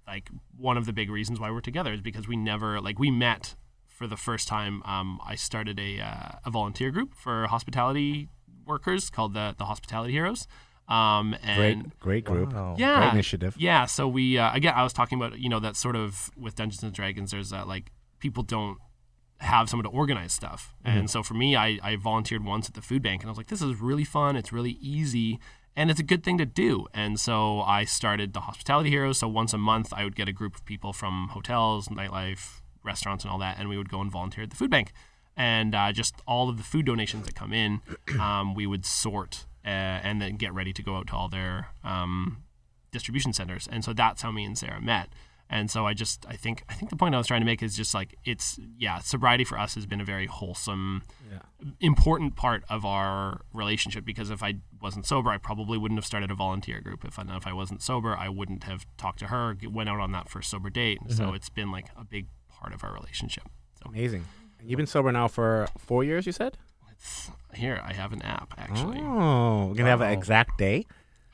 like one of the big reasons why we're together is because we never like we met for the first time. Um, I started a uh, a volunteer group for hospitality workers called the the Hospitality Heroes. Um, and Great, great group. Wow. yeah, Great initiative. Yeah, so we uh, again, I was talking about you know that sort of with Dungeons and Dragons. There's that like people don't have someone to organize stuff, and so for me, I, I volunteered once at the food bank, and I was like, this is really fun. It's really easy. And it's a good thing to do. And so I started the Hospitality Heroes. So once a month, I would get a group of people from hotels, nightlife, restaurants, and all that, and we would go and volunteer at the food bank. And uh, just all of the food donations that come in, [clears throat] um, we would sort uh, and then get ready to go out to all their um, distribution centers. And so that's how me and Sarah met. And so I just I think I think the point I was trying to make is just like it's yeah sobriety for us has been a very wholesome important part of our relationship because if I wasn't sober I probably wouldn't have started a volunteer group if I if I wasn't sober I wouldn't have talked to her went out on that first sober date and so it's been like a big part of our relationship so Amazing. You've been sober now for four years, you said? it's here I have an app actually Oh, we're gonna have an exact day.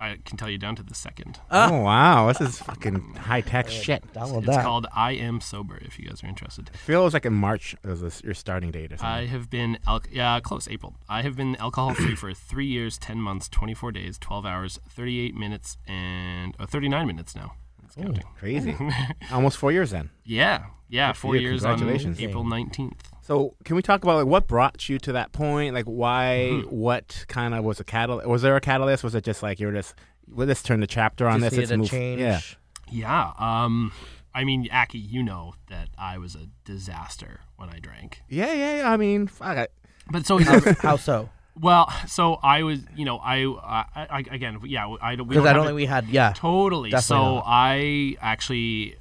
I can tell you down to the second Oh [laughs] wow, this is fucking high tech shit. Download it's that. called I am sober if you guys are interested I feel it was like in March was this, your starting date or something. I have been al- yeah close April. I have been alcohol free for three years, ten months, twenty four days, twelve hours, thirty eight minutes, and thirty nine minutes now. It's counting. Crazy. [laughs] [laughs] Almost four years then. Yeah, yeah, Good four you. years on Congratulations. April nineteenth. So can we talk about like what brought you to that point? Like why? What kind of was a catalyst? Was there a catalyst? Was it just like you were just well, let's turn the chapter on Just this. Let's a move. change. Yeah. Yeah. Um. I mean, Aki, you know that I was a disaster when I drank. Yeah, yeah, yeah. I mean, fuck it. But so How so? Well, so I was, you know, I, I, I again, yeah, I don't. we Because I don't a- think we had. Yeah. Totally. So. I actually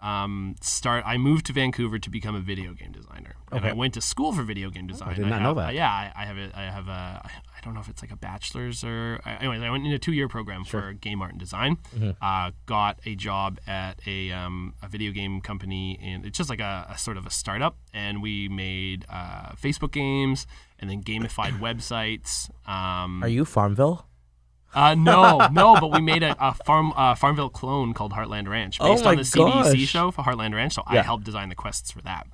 um, start. I moved to Vancouver to become a video game designer, and I went to school for video game design. I did not know have- that. yeah, I, I have a. I have a. I don't know if it's like a bachelor's or. Anyways, I went in a two-year program for game art and design. Mm-hmm. Uh, got a job at a um, a video game company, and it's just like a, a sort of a startup, and we made uh, Facebook games and then gamified [coughs] websites. Um, Are you Farmville? Uh, no, no, but we made a, a farm uh, Farmville clone called Heartland Ranch Oh based my on the CBC gosh. show for Heartland Ranch. So I helped design the quests for that.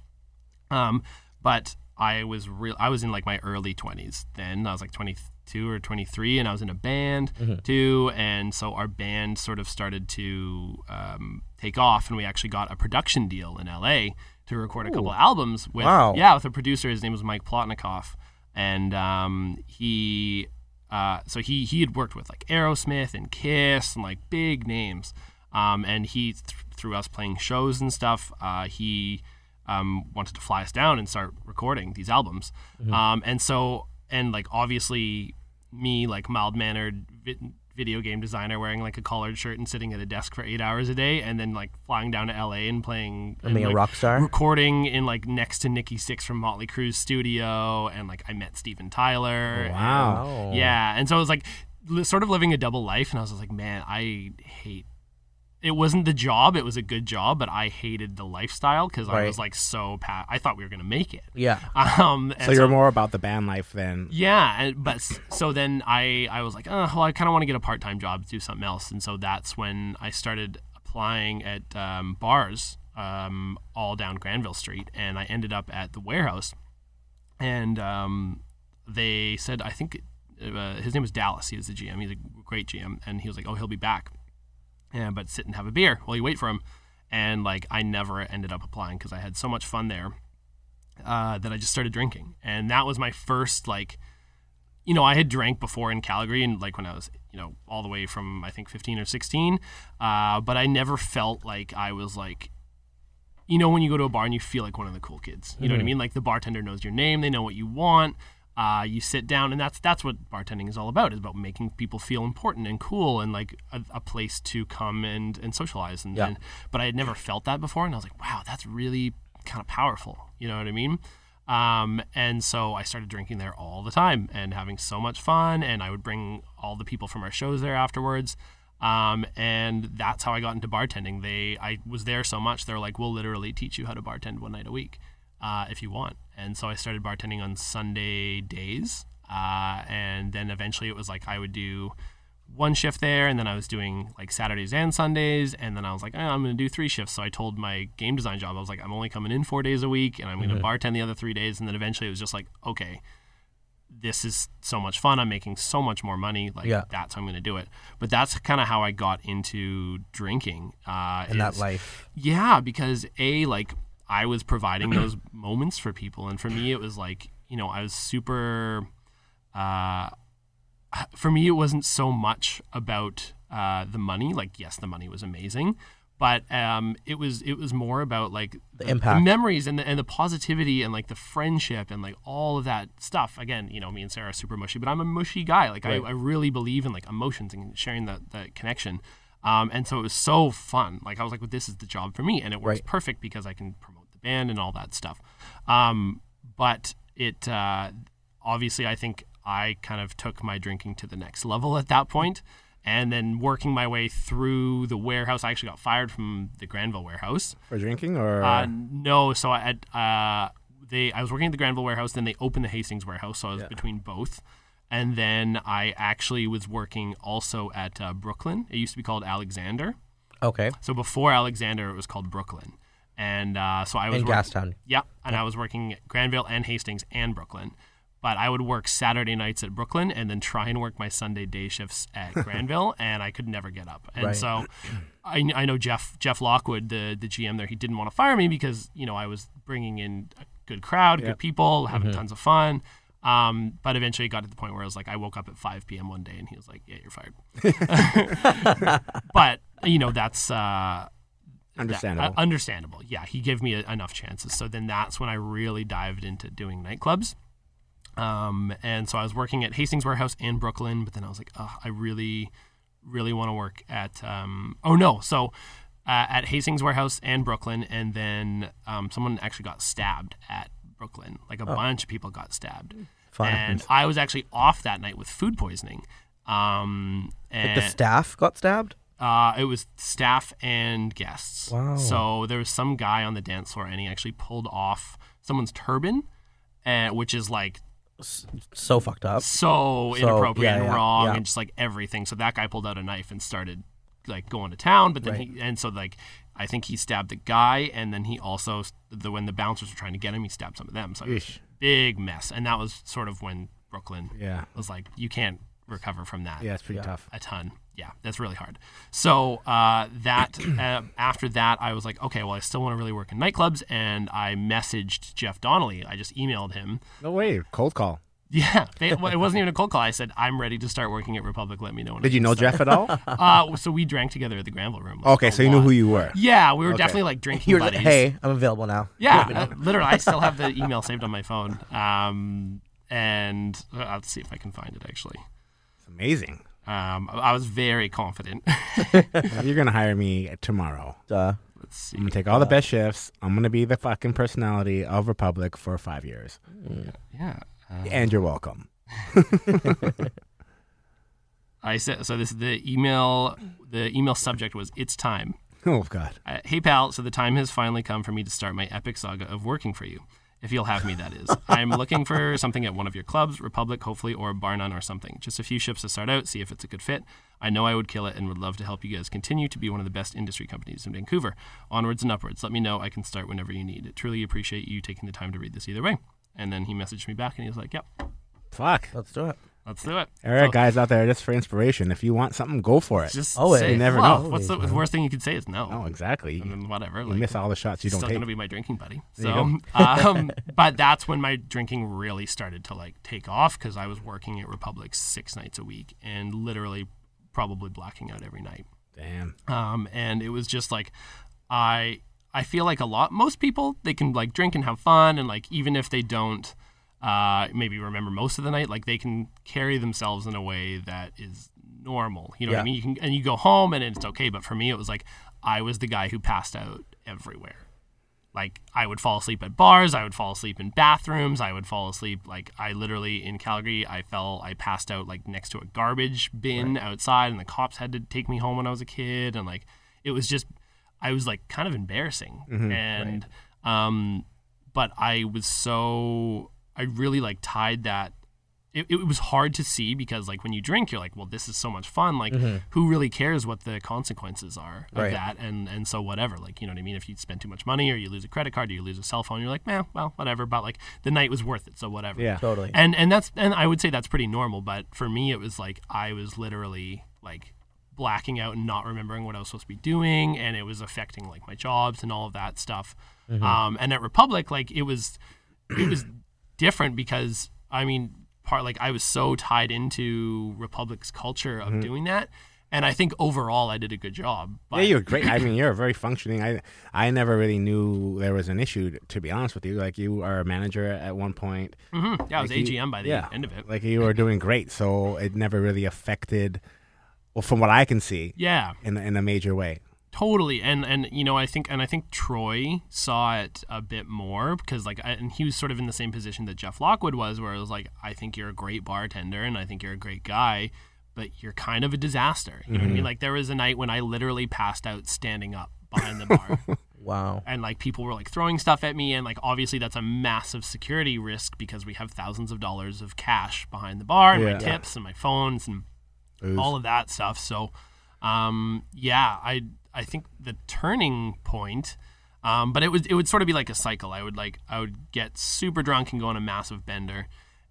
Um, but I was real. I was in like my early twenties then. I was like 22 or 23, and I was in a band too. And so our band sort of started to um, take off, and we actually got a production deal in LA to record a couple albums with Wow. yeah with a producer. His name was Mike Plotnikoff, and um, he uh, so he he had worked with like Aerosmith and Kiss and like big names. Um, and he th- through us playing shows and stuff, uh, he um, wanted to fly us down and start recording these albums. Um, and so and like obviously me like mild mannered video game designer wearing like a collared shirt and sitting at a desk for eight hours a day, and then like flying down to LA and playing And being a rock star? recording in like next to Nikki Sixx from Motley Crue's studio, and like I met Steven Tyler. Wow. Oh. Yeah, and so it was like li- sort of living a double life, and I was like, man, I hate. It wasn't the job; it was a good job, but I hated the lifestyle because I was like so pa- I thought we were gonna make it. Yeah. Um, So you're more about the band life than yeah, and, but so then I I was like, oh, well, I kind of want to get a part time job, do something else, and so that's when I started applying at um, bars um, all down Granville Street, and I ended up at the warehouse, and um, they said I think uh, his name was Dallas. He was the GM. He's a great GM, and he was like, oh, he'll be back, yeah, but sit and have a beer while you wait for him, and like I never ended up applying because I had so much fun there uh, that I just started drinking, and that was my first like, you know, I had drank before in Calgary, and like when I was, you know, all the way from I think 15 or 16, uh, but I never felt like I was like, you know, when you go to a bar and you feel like one of the cool kids, you know what I mean? Like the bartender knows your name, they know what you want. Uh, you sit down, and that's that's what bartending is all about. Is about making people feel important and cool, and like a, a place to come and and socialize. And, Yeah. and but I had never felt that before, and I was like, wow, that's really kind of powerful. You know what I mean? Um, and so I started drinking there all the time and having so much fun. And I would bring all the people from our shows there afterwards. Um, and that's how I got into bartending. They, I was there so much. They're like, we'll literally teach you how to bartend one night a week, uh, if you want. And so I started bartending on Sunday days. Uh, and then eventually it was like I would do one shift there, and then I was doing like Saturdays and Sundays, and then I was like, eh, I'm going to do three shifts. So I told my game design job, I was like, I'm only coming in four days a week, and I'm going to bartend the other three days. And then eventually it was just like, okay, this is so much fun. I'm making so much more money. Like Yeah. that's how I'm going to do it. But that's kind of how I got into drinking. Uh, In that life. yeah, because a like I was providing those [clears throat] moments for people, and for me it was like you know I was super. Uh, for me, it wasn't so much about uh, the money. Like, yes, the money was amazing, but um, it was it was more about like The impact. memories, and the and the positivity, and like the friendship, and like all of that stuff. Again, you know, me and Sarah are super mushy, but I'm a mushy guy. Like, Right. I, I really believe in like emotions and sharing that that connection. Um, and so it was so fun. Like I was like, well, this is the job for me, and it works Right. perfect because I can promote the band and all that stuff. Um, but it uh, obviously, I think I kind of took my drinking to the next level at that point, and then working my way through the warehouse. I actually got fired from the Granville warehouse. for drinking or Uh, no, so I had, uh, they I was working at the Granville warehouse. Then they opened the Hastings warehouse, so I was Yeah. between both. And then I actually was working also at uh, Brooklyn. It used to be called Alexander. Okay. So before Alexander, it was called Brooklyn. And uh, so I was In work- Gastown. yeah, and I was working at Granville and Hastings and Brooklyn. But I would work Saturday nights at Brooklyn and then try and work my Sunday day shifts at [laughs] Granville, and I could never get up. And Right. so I, I know Jeff Jeff Lockwood, the the GM there, he didn't want to fire me because you know I was bringing in a good crowd, good people, having Mm-hmm. tons of fun. Um, but eventually it got to the point where I was like, I woke up at 5 p.m. one day and he was like, Yeah, you're fired. [laughs] [laughs] but you know that's uh, understandable. uh, understandable. Yeah, he gave me a, enough chances. So then that's when I really dived into doing nightclubs. Um, and so I was working at Hastings Warehouse in Brooklyn, but then I was like, oh, I really, really want to work at. Um, oh no, so uh, at Hastings Warehouse and Brooklyn, and then um, someone actually got stabbed at Brooklyn. Like a bunch of people got stabbed, Fun and. I was actually off that night with food poisoning. Um, and the staff got stabbed? Uh, it was staff and guests. Wow. So there was some guy on the dance floor, and he actually pulled off someone's turban, uh, which is like So fucked up. so, So, inappropriate yeah, and yeah, wrong, yeah. and just like everything. So that guy pulled out a knife and started like going to town. But then Right. he and so like I think he stabbed the guy, and then he also the when the bouncers were trying to get him, he stabbed some of them. So it was a big mess, and that was sort of when Brooklyn Yeah. was like you can't recover from that Yeah, it's pretty tough. a ton. Yeah, that's really hard. So uh, that [clears throat] uh, after that, I was like, okay, well, I still want to really work in nightclubs, and I messaged Jeff Donnelly. I just emailed him. No way. Cold call. Yeah, they, well, it wasn't even a cold call. I said, I'm ready to start working at Republic. Let me know. When Did you know Jeff at all? [laughs] Uh, so we drank together at the Granville Room. like, okay, so you knew who you were. Yeah, we were Okay. definitely like drinking You're buddies. like, hey, I'm available now. Yeah, uh, literally, I still have the email saved on my phone. Um, and uh, let's see if I can find it. Actually, It's amazing. Um, I I was very confident. [laughs] You're gonna hire me tomorrow. Uh, let's see. I'm gonna take all the best shifts. I'm gonna be the fucking personality of Republic for five years, Yeah. Uh, and you're welcome. [laughs] I said so. This the email. The email subject was "It's time." Oh God. Uh, hey pal, so the time has finally come for me to start my epic saga of working for you. If you'll have me, that is. I'm looking for [laughs] something at one of your clubs, Republic, hopefully, or Bar None or something. Just a few shifts to start out, see if it's a good fit. I know I would kill it and would love to help you guys continue to be one of the best industry companies in Vancouver. Onwards and upwards. Let me know. I can start whenever you need. Truly appreciate you taking the time to read this either way. And then he messaged me back and he was like, yep, Fuck. let's do it. Let's do it. All right, So- guys out there, just for inspiration. If you want something, go for it. Just Always. say, You never well, know. What's the, the worst thing you could say is no. oh, exactly. And then whatever. You like, miss all the shots you don't still take. going to be my drinking buddy. So, [laughs] um, [laughs] but that's when my drinking really started to like take off because I was working at Republic six nights a week and literally probably blacking out every night. Damn. Um, and it was just like I I feel like a lot most people they can like drink and have fun and like even if they don't uh, maybe remember most of the night like they can carry themselves in a way that is normal you know what I mean? You can and you go home and it's okay but for me it was like I was the guy who passed out everywhere. Like I would fall asleep at bars, I would fall asleep in bathrooms, I would fall asleep like I literally in Calgary, I fell I passed out like next to a garbage bin outside and the cops had to take me home when I was a kid and like it was just I was like kind of embarrassing. And um but I was so I really like tied that it, it was hard to see because like when you drink you're like well this is so much fun like who really cares what the consequences are of Right. that and and so whatever like you know what i mean if you spend too much money or you lose a credit card or you lose a cell phone you're like man well whatever but like the night was worth it so whatever Yeah. Totally. and and that's and i would say that's pretty normal but for me it was like i was literally like blacking out and not remembering what i was supposed to be doing and it was affecting like my jobs and all of that stuff um and at republic like it was it was different because I mean, part like I was so tied into Republic's culture Mm-hmm. of doing that, and I think overall I did a good job. But yeah, you're great. I mean, [laughs] you're very functioning. I I never really knew there was an issue. To be honest with you, like you are a manager at one point. Mhm. yeah, I was Like you- AGM by the yeah. end of it. Like you were doing great, so it never really affected. Well, from what I can see, Yeah, in in a major way. Totally. And and you know I think and I think Troy saw it a bit more because like I, and he was sort of in the same position that Jeff Lockwood was, where it was like I think you're a great bartender and I think you're a great guy. But you're kind of a disaster. You know what I mean? Like there was a night when I literally passed out standing up behind the bar. [laughs] Wow. and like people were like throwing stuff at me and like obviously that's a massive security risk because we have thousands of dollars of cash behind the bar and Yeah. my tips and my phones and Oof. all of that stuff so um yeah i i think the turning point um but it would it would sort of be like a cycle i would like i would get super drunk and go on a massive bender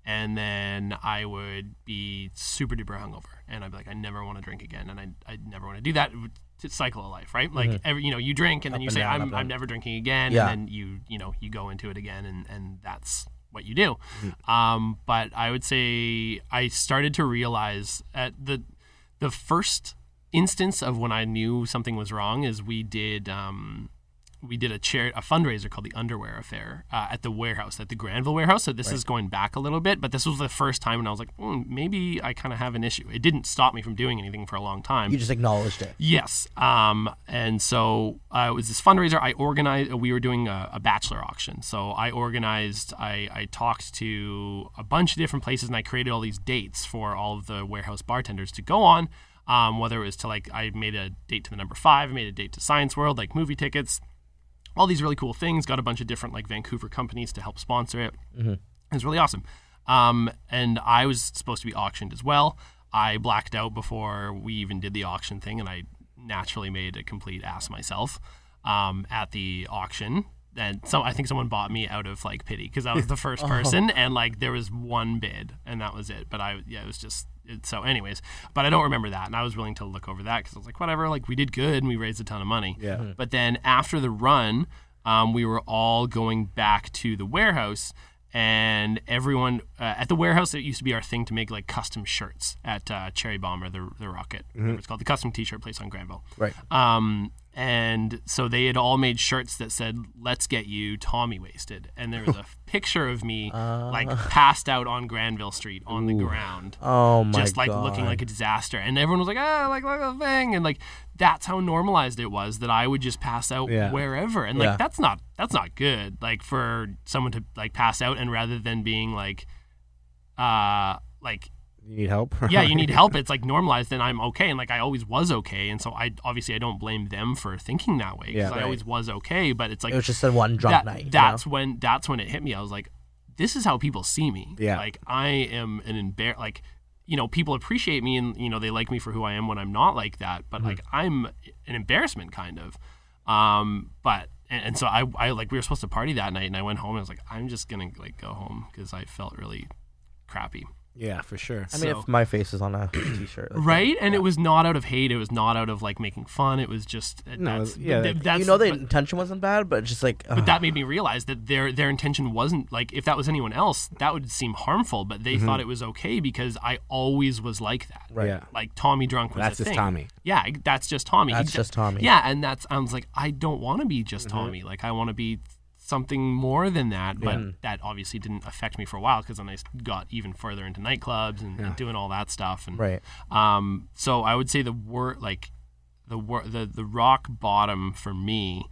and then I would be super duper hungover, and I'd be like, I never want to drink again, and I I never want to do that. It would- It's cycle of life, right? Like every you know, you drink, and then you say, down, I'm I'm never drinking again, Yeah. and then you you know you go into it again, and and that's what you do. Um, but I would say I started to realize at the the first instance of when I knew something was wrong is we did um, we did a chair a fundraiser called the Underwear Affair uh, at the warehouse at the Granville warehouse. So this is going back a little bit, but this was the first time when I was like, mm, maybe I kind of have an issue. It didn't stop me from doing anything for a long time. You just acknowledged it. Yes. Um, and so uh, it was this fundraiser. I organized, we were doing a, a bachelor auction. So I organized, I, I talked to a bunch of different places and I created all these dates for all of the warehouse bartenders to go on. Um, whether it was to like, I made a date to the number five, I made a date to Science World, like movie tickets, all these really cool things. Got a bunch of different like Vancouver companies to help sponsor it. It was really awesome. Um, and I was supposed to be auctioned as well. I blacked out before we even did the auction thing, and I naturally made a complete ass myself um, at the auction. and so I think someone bought me out of like pity because I was the first [laughs] person, and like there was one bid, and that was it. But I, yeah, it was just so. Anyways, but I don't remember that, and I was willing to look over that because I was like, whatever, like we did good and we raised a ton of money. Yeah. But then after the run, um, we were all going back to the warehouse. And everyone uh, at the warehouse, it used to be our thing to make like custom shirts at uh, Cherry Bomber, the the rocket. whatever It's called the custom T-shirt place on Granville. Right. Um, and so they had all made shirts that said "Let's get you Tommy wasted," and there was a [laughs] picture of me like passed out on Granville Street on the ground, Oh my just like god. looking like a disaster. And everyone was like, "Ah, like at the thing," and like that's how normalized it was that I would just pass out Yeah. wherever, and like Yeah. that's not that's not good. Like for someone to like pass out and rather than being like, uh, like You need help? [laughs] yeah, you need help. It's like normalized, and I'm okay, and like I always was okay, and so I obviously I don't blame them for thinking that way because Yeah. I always was okay. But it's like it was just a one drunk that, night. you that's know? when that's when it hit me. I was like, this is how people see me. Yeah. like I am an embar like. You know, people appreciate me and you know they like me for who I am when I'm not like that. But like I'm an embarrassment, kind of. Um, but and, and so I, I like we were supposed to party that night, and I went home and I was like, I'm just gonna like go home because I felt really crappy. Yeah, for sure. I mean, so- if my face is on a [clears throat] t-shirt, like, right and it was not out of hate it was not out of like making fun it was just No, that's, yeah, th- that's you know, the but, intention wasn't bad, but just like, but that made me realize that their their intention wasn't like if that was anyone else that would seem harmful but they thought it was okay because i always was like that Right. Yeah. like tommy drunk was That's a just thing. Tommy. yeah that's just tommy That's Exa- just Tommy. yeah and that's i was like i don't want to be just Mm-hmm. tommy like i want to be something more than that but Yeah. that obviously didn't affect me for a while because then i got even further into nightclubs and, and doing all that stuff and right. um, so I would say the word like the wor- the the rock bottom for me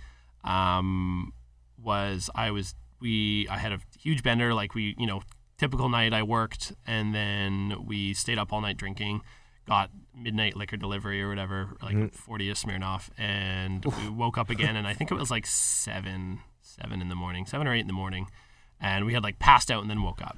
um, was I was we I had a huge bender like we you know typical night I worked and then we stayed up all night drinking got midnight liquor delivery or whatever like 40 of Smirnoff and we woke up again and I think it was like 7 7 in the morning 7 or 8 in the morning and we had like passed out and then woke up.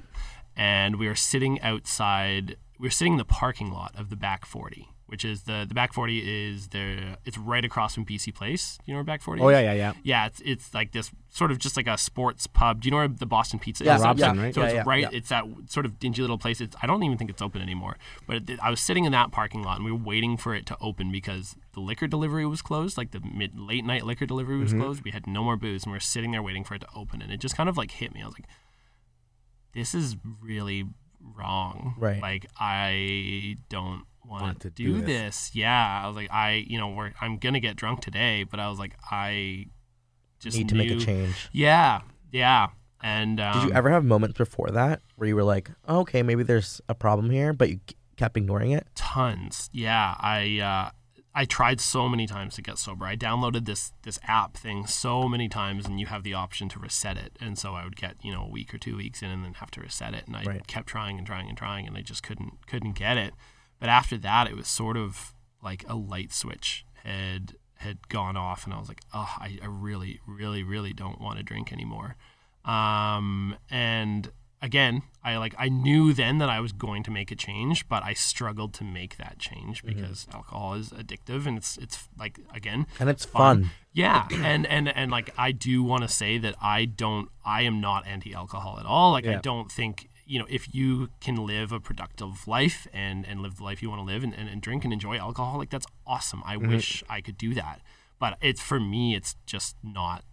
And we were sitting outside we were sitting in the parking lot of the back 40 which is the the back 40 is the it's right across from BC Place you know where back 40 Oh is? yeah, yeah, yeah. yeah it's it's like this sort of just like a sports pub do you know where the Boston Pizza Yeah, is Robson, yeah, right? so yeah, it's yeah, right yeah. it's that sort of dingy little place it's, I don't even think it's open anymore but it, I was sitting in that parking lot and we were waiting for it to open because the liquor delivery was closed like the mid late night liquor delivery Mm-hmm. was closed we had no more booze and we were sitting there waiting for it to open and it just kind of like hit me I was like this is really wrong. Right. Like I don't want, Want to do do this. this. Yeah. I was like, I, you know, we're, I'm gonna get drunk today, but I was like, I just Need to make a change. Yeah. Yeah. And um, Did you ever have moments before that where you were like, oh, okay, maybe there's a problem here, but you kept ignoring it? tons yeah i uh i tried so many times to get sober i downloaded this this app thing so many times and you have the option to reset it and so i would get you know a week or two weeks in and then have to reset it and i Right. kept trying and trying and trying and i just couldn't couldn't get it but after that it was sort of like a light switch had had gone off and i was like oh i, I really really really don't want to drink anymore. Um and again i like i knew then that i was going to make a change but i struggled to make that change because alcohol is addictive and it's it's like again And it's fun. yeah and and and like i do want to say that i don't i am not anti-alcohol at all. Like i don't think you know if you can live a productive life and and live the life you want to live and, and, and drink and enjoy alcohol like that's awesome i wish i could do that but it's for me it's just not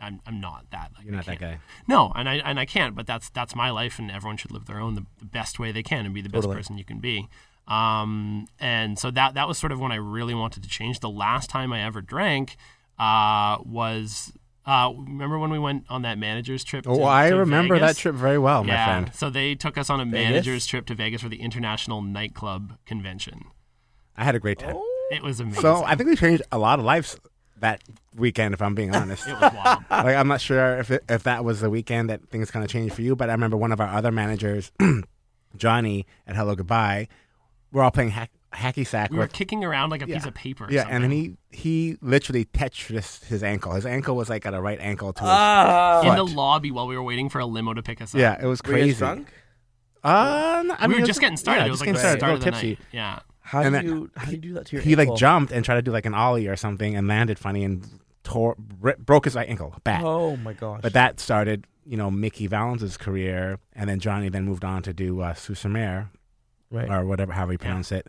i'm, I'm not that like, You're not that guy. no, and I and I can't. But that's that's my life, and everyone should live their own the, the best way they can and be the best person you can be. Um, and so that that was sort of when I really wanted to change. The last time I ever drank uh, was uh, remember when we went on that manager's trip? Oh, I to remember Vegas? that trip very well, my yeah, friend. so they took us on a Vegas? manager's trip to Vegas for the International Nightclub Convention. I had a great time. It was amazing. So I think we changed a lot of lives that weekend, if I'm being honest. it was wild. [laughs] like I'm not sure if it, if that was the weekend that things kind of changed for you, but I remember one of our other managers, [clears throat] Johnny at Hello Goodbye, we're all playing hack, hacky sack We were with kicking around like a piece of paper. Or yeah, something. and then he he literally Tetris his ankle. His ankle was like at a right ankle to his. Ah. in the lobby while we were waiting for a limo to pick us up. yeah, it was Were you crazy. drunk? Uh, no, I we mean, were just was- getting started. Yeah, it was just like getting the started, start a of the little tipsy. night. Yeah. How And do you how do you do that to your He like jumped and tried to do like an ollie or something and landed funny and tore br- broke his right ankle back. Oh my gosh. But that started, you know, Mickey Valens' career, and then Johnny then moved on to do uh, Susamer right. or whatever, however you pronounce it.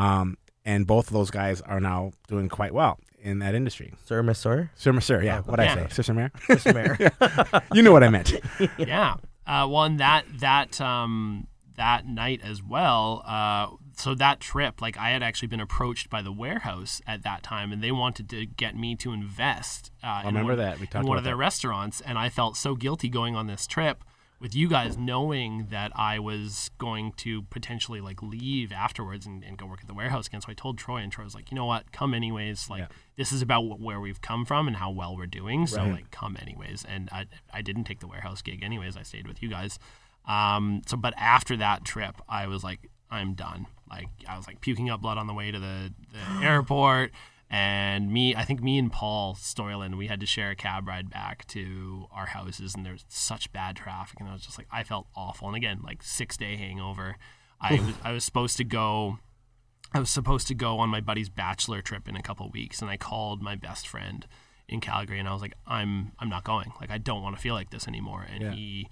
Um, and both of those guys are now doing quite well in that industry. Sir, Miss Sir. Sir Sir, yeah. What I Yeah. say, Susamer? Mr. Mayor. you know what I meant. [laughs] yeah. Uh, well, and that that um, that night as well. Uh, so that trip, like I had actually been approached by the warehouse at that time, and they wanted to get me to invest. Uh, I remember that. We talked in one about of their that. restaurants, and I felt so guilty going on this trip with you guys, knowing that I was going to potentially like leave afterwards and, and go work at the warehouse again. So I told Troy, and Troy was like, "You know what? Come anyways. Like Yeah. this is about wh- where we've come from and how well we're doing. So Right. like, come anyways." And I I didn't take the warehouse gig anyways. I stayed with you guys. Um. So, but after that trip, I was like, I'm done. Like I was like puking up blood on the way to the, the [gasps] airport. And me, I think me and Paul Stoyland, we had to share a cab ride back to our houses, and there was such bad traffic, and I was just like, I felt awful. And again, like six day hangover. I was I was supposed to go I was supposed to go on my buddy's bachelor trip in a couple of weeks, and I called my best friend in Calgary, and I was like, "I'm I'm not going. Like, I don't want to feel like this anymore." And Yeah. he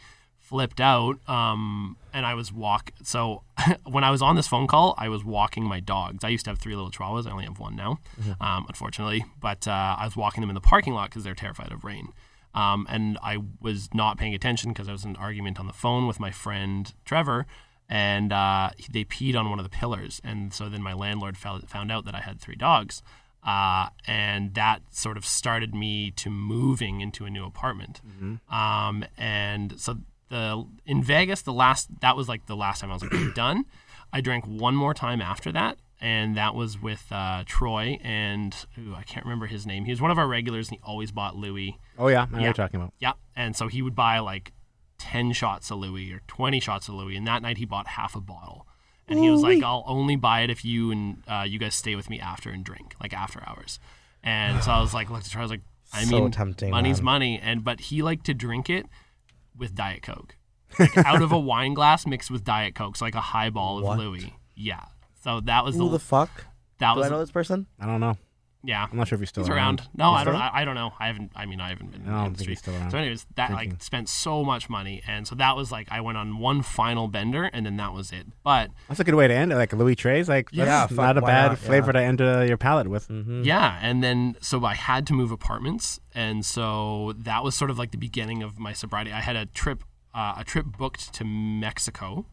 flipped out, um, and I was walk. So [laughs] when I was on this phone call, I was walking my dogs. I used to have three little chihuahuas. I only have one now, um, unfortunately. But uh, I was walking them in the parking lot because they're terrified of rain. Um, and I was not paying attention because I was in an argument on the phone with my friend Trevor, and uh, they peed on one of the pillars. And so then my landlord found, found out that I had three dogs. Uh, and that sort of started me to moving into a new apartment. Um, and so the in Vegas, the last that was like the last time I was like "I'm [coughs] done. I drank one more time after that, and that was with uh, Troy and ooh, I can't remember his name. He was one of our regulars, and he always bought Louis. Oh yeah, I know Yeah. you're talking about. Yeah, and so he would buy like ten shots of Louis or twenty shots of Louis, and that night he bought half a bottle. And he was like, "I'll only buy it if you and uh, you guys stay with me after and drink, like after hours." And so I was like, "Look, I was like, I [sighs] So mean, tempting, money's man. money." And but he liked to drink it with Diet Coke, like, [laughs] out of a wine glass mixed with Diet Coke, so like a highball of What? Louis. Yeah. So that was Who the, the fuck? that Do was I know this person? I don't know. Yeah. I'm not sure if he's still He's around. around. No, He's I don't. still- I, I don't know. I haven't. I mean, I haven't been in I don't think he's still around. So, anyways, that Drinking. like spent so much money, and so that was like I went on one final bender, and then that was it. But That's a good way to end it. Like Louis Treize, like Yeah, that's fuck, not a bad not? flavor Yeah. to end uh, your palate with. Mm-hmm. yeah, and then so I had to move apartments, and so that was sort of like the beginning of my sobriety. I had a trip, uh, a trip booked to Mexico.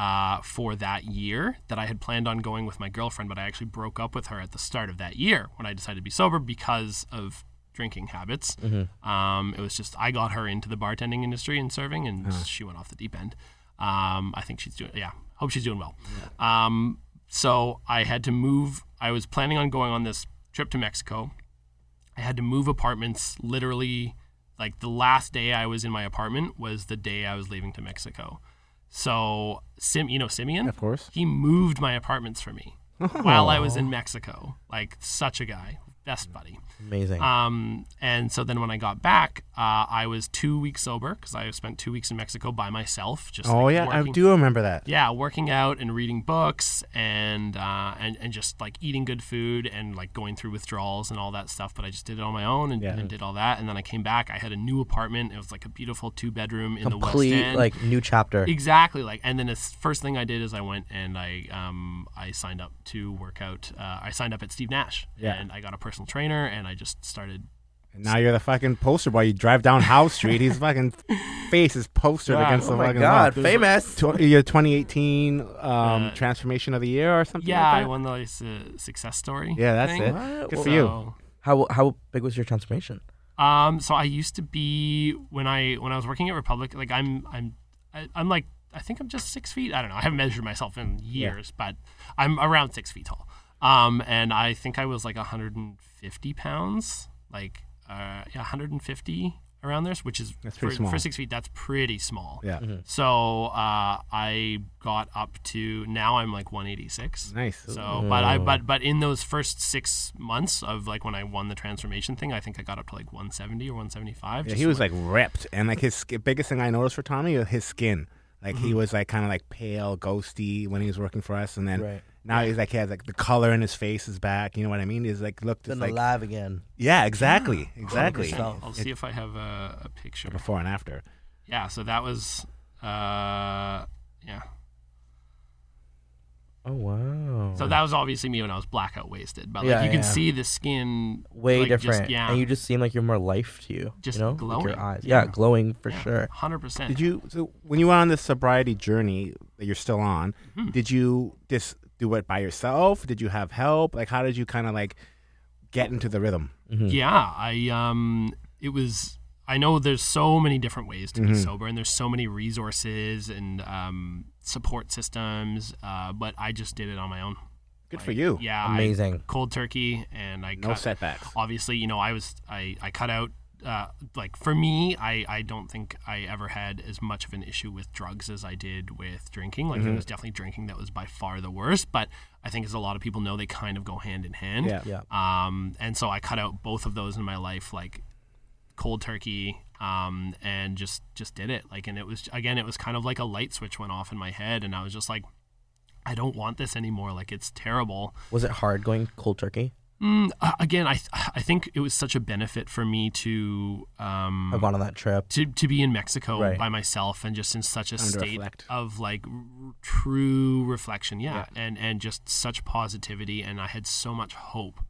Uh, for that year that I had planned on going with my girlfriend, but I actually broke up with her at the start of that year when I decided to be sober because of drinking habits. Um, it was just I got her into the bartending industry and serving, and she went off the deep end. Um, I think she's doing yeah. Hope she's doing well. Um, so I had to move. I was planning on going on this trip to Mexico. I had to move apartments literally like the last day I was in my apartment was the day I was leaving to Mexico. So Sim, you know Simeon, Of course. he moved my apartments for me [laughs] while I was in Mexico. Like such a guy, best buddy. Amazing. Um, and so then when I got back, uh, I was two weeks sober because I spent two weeks in Mexico by myself. Just Oh like, yeah, I do remember that. yeah, working out and reading books and uh, and and just like eating good food and like going through withdrawals and all that stuff. But I just did it on my own and, Yeah. and did all that. And then I came back. I had a new apartment. It was like a beautiful two bedroom in the West End. like new chapter. Exactly. Like, and then the first thing I did is I went and I um I signed up to work out. Uh, I signed up at Steve Nash. Yeah. And I got a personal trainer and I just started. And now you're the fucking poster boy. You drive down House [laughs] Street. His fucking face is postered Yeah. against oh the my fucking god, wall. famous. Tw- Your 2018 um, Uh, transformation of the year or something. Yeah, like I won the uh, success story. Yeah, that's thing. it. What? Good Well, for you. So- How how big was your transformation? Um, so I used to be when I when I was working at Republic, like I'm I'm I, I'm like I think I'm just six feet. I don't know. I haven't measured myself in years, but I'm around six feet tall. Um, and I think I was like 150 pounds, like uh, yeah, 150 around there, which is That's pretty for, small. for six feet. That's pretty small. Yeah. So uh, I got up to now I'm like 186. Nice. So, but I but but in those first six months of like when I won the transformation thing, I think I got up to like 170 or 175. Yeah, he was like- like ripped, and like his biggest thing I noticed for Tommy was his skin. Like Mm-hmm. he was like kind of like pale, ghosty when he was working for us, and then Right. Now he's like he has like the color in his face is back. You know what I mean? He's like looked Been like alive again. yeah, exactly, exactly. 100%. I'll see if I have a, a picture. Before and after. Yeah, so that was, uh, yeah. Oh wow. So that was obviously me when I was blackout wasted, but like Yeah, you can yeah. see the skin way like, just- different. yeah, and you just seem like you're more life to you. Just you know? With glowing. your eyes. Yeah, glowing for sure. hundred percent. Did you so when you were on this sobriety journey that you're still on? Hmm. Did you just do it by yourself? Did you have help? Like how did you kind of like get into the rhythm? Mhm. Yeah, I um, it was. I know there's so many different ways to be Mhm. sober, and there's so many resources and um, support systems. Uh, but I just did it on my own. Good for you. Yeah, I- Amazing. cold turkey, and I No cut, setbacks. obviously, you know, I was I I cut out. Uh, like for me, I, I don't think I ever had as much of an issue with drugs as I did with drinking. Like Mm-hmm. it was definitely drinking that was by far the worst. But I think as a lot of people know, they kind of go hand in hand. Yeah. Yeah. Um, and so I cut out both of those in my life, like cold turkey, um, and just just did it. Like, and it was again, it was kind of like a light switch went off in my head, and I was just like, I don't want this anymore. Like, it's terrible. Was it hard going cold turkey? Mm, again, I th- I think it was such a benefit for me to um, I've gone on that trip. to to be in Mexico Right. by myself and just in such a Time state reflect. of like r- true reflection, yeah, Yeah. and and just such positivity, and I had so much hope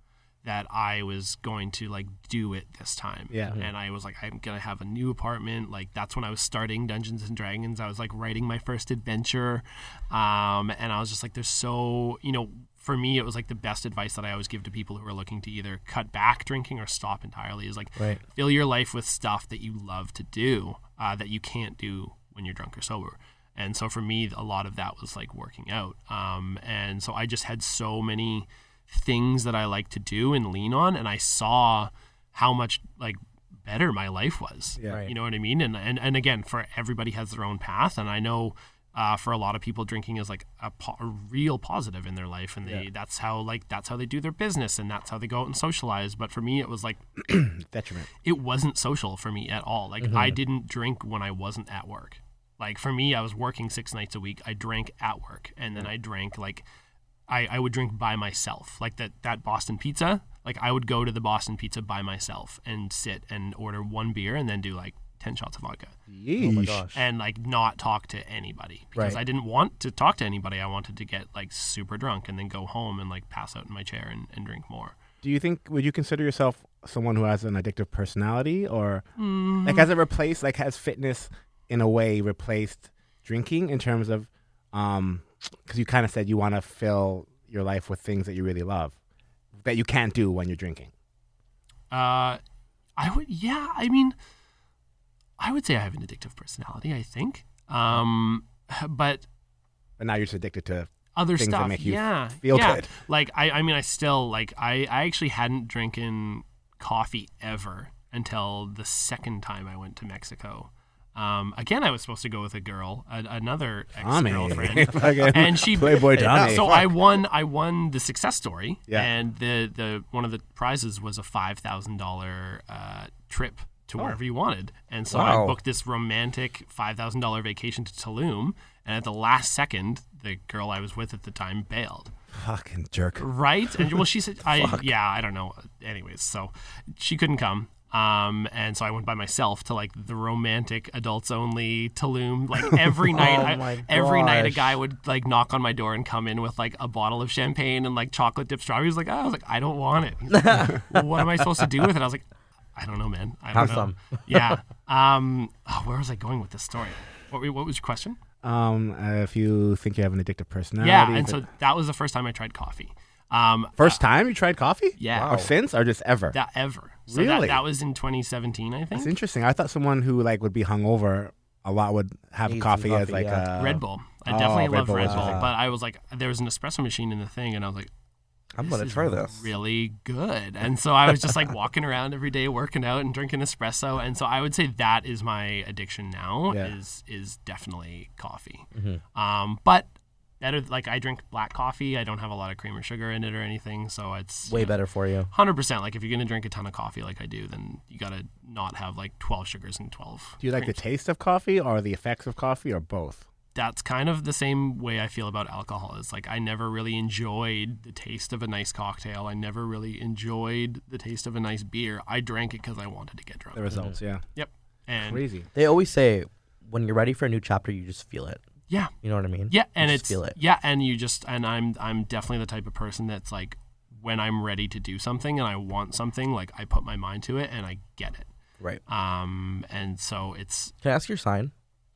that I was going to like do it this time. Yeah. And I was like, I'm gonna have a new apartment. Like that's when I was starting Dungeons and Dragons. I was like writing my first adventure, um, and I was just like, there's so you know. For me, it was like the best advice that I always give to people who are looking to either cut back drinking or stop entirely is like Right. fill your life with stuff that you love to do uh, that you can't do when you're drunk or sober. And so for me, a lot of that was like working out. Um, and so I just had so many things that I like to do and lean on, and I saw how much like better my life was. Yeah. Right. You know what I mean? And and and again, for everybody has their own path, and I know. Uh, for a lot of people, drinking is like a, po- a real positive in their life, and they that's how like that's how they do their business, and that's how they go out and socialize. But for me, it was like [clears throat] Detriment. it wasn't social for me at all. Like Mm-hmm. I didn't drink when I wasn't at work. Like for me, I was working six nights a week. I drank at work, and then I drank like I, I would drink by myself. Like that that Boston pizza. Like I would go to the Boston pizza by myself and sit and order one beer and then do like ten shots of vodka Yeesh. Oh my gosh. and like not talk to anybody because Right. I didn't want to talk to anybody. I wanted to get like super drunk and then go home and like pass out in my chair and, and drink more. Do you think would you consider yourself someone who has an addictive personality or Mm. like has it replaced like has fitness in a way replaced drinking in terms of um because you kind of said you want to fill your life with things that you really love that you can't do when you're drinking. Uh, I would, yeah. I mean, I would say I have an addictive personality. I think, um, [laughs] but But now you're just addicted to other Things that stuff, make you yeah, feel yeah. good. Like I, I mean, I still like I, I actually hadn't drinking coffee ever until the second time I went to Mexico. Um, again, I was supposed to go with a girl, a, another ex girlfriend, [laughs] and she Playboy [laughs] Tommy. So I won. I won the success story, Yeah. and the the one of the prizes was a five thousand dollar uh, trip to wherever you wanted. And so I booked this romantic five thousand dollar vacation to Tulum, and at the last second, the girl I was with at the time bailed. fucking jerk. Right? And well, she said, [laughs] "I yeah, I don't know." Anyways, so she couldn't come. Um, and so I went by myself to like the romantic adults only Tulum. Like [laughs] every night, Oh I- every night a guy would like knock on my door and come in with like a bottle of champagne and like chocolate dipped strawberries. Like I was like, I don't want it. Like, [laughs] what am I supposed to do with it? I was like, I don't know, man. I don't Have know. some. [laughs] yeah. Um. oh, where was I going with this story? What, what was your question? Um, uh, if you think you have an addictive personality. Yeah. And but- so that was the first time I tried coffee. Um. first time you tried coffee? Yeah. Or since, or just ever? That ever. So Really? that, that was in 2017, I think. That's interesting. I thought someone who like would be hungover a lot would have Need some coffee, as like yeah. a Red Bull. I oh, definitely Red love Bull Red Bull, interesting. but I was like, there was an espresso machine in the thing, and I was like, I'm gonna try this. Really good. And so I was just like walking around every day, working out and drinking espresso. And so I would say that is my addiction now. Yeah. Is is definitely coffee. Mm-hmm. Um, but better like I drink black coffee. I don't have a lot of cream or sugar in it or anything, so it's Way better for you. Hundred percent. Like if you're gonna drink a ton of coffee like I do, then you gotta not have like twelve sugars and twelve. Do you like the taste of coffee or the effects of coffee or both? That's kind of the same way I feel about alcohol. It's like I never really enjoyed the taste of a nice cocktail. I never really enjoyed the taste of a nice beer. I drank it because I wanted to get drunk. The results, yeah. Yep. And Crazy. They always say when you're ready for a new chapter, you just feel it. yeah, You know what I mean? yeah, and just it's feel it. yeah, and you just and I'm I'm definitely the type of person that's like when I'm ready to do something and I want something, like I put my mind to it and I get it. Right. Um, and so it's Can I ask your sign?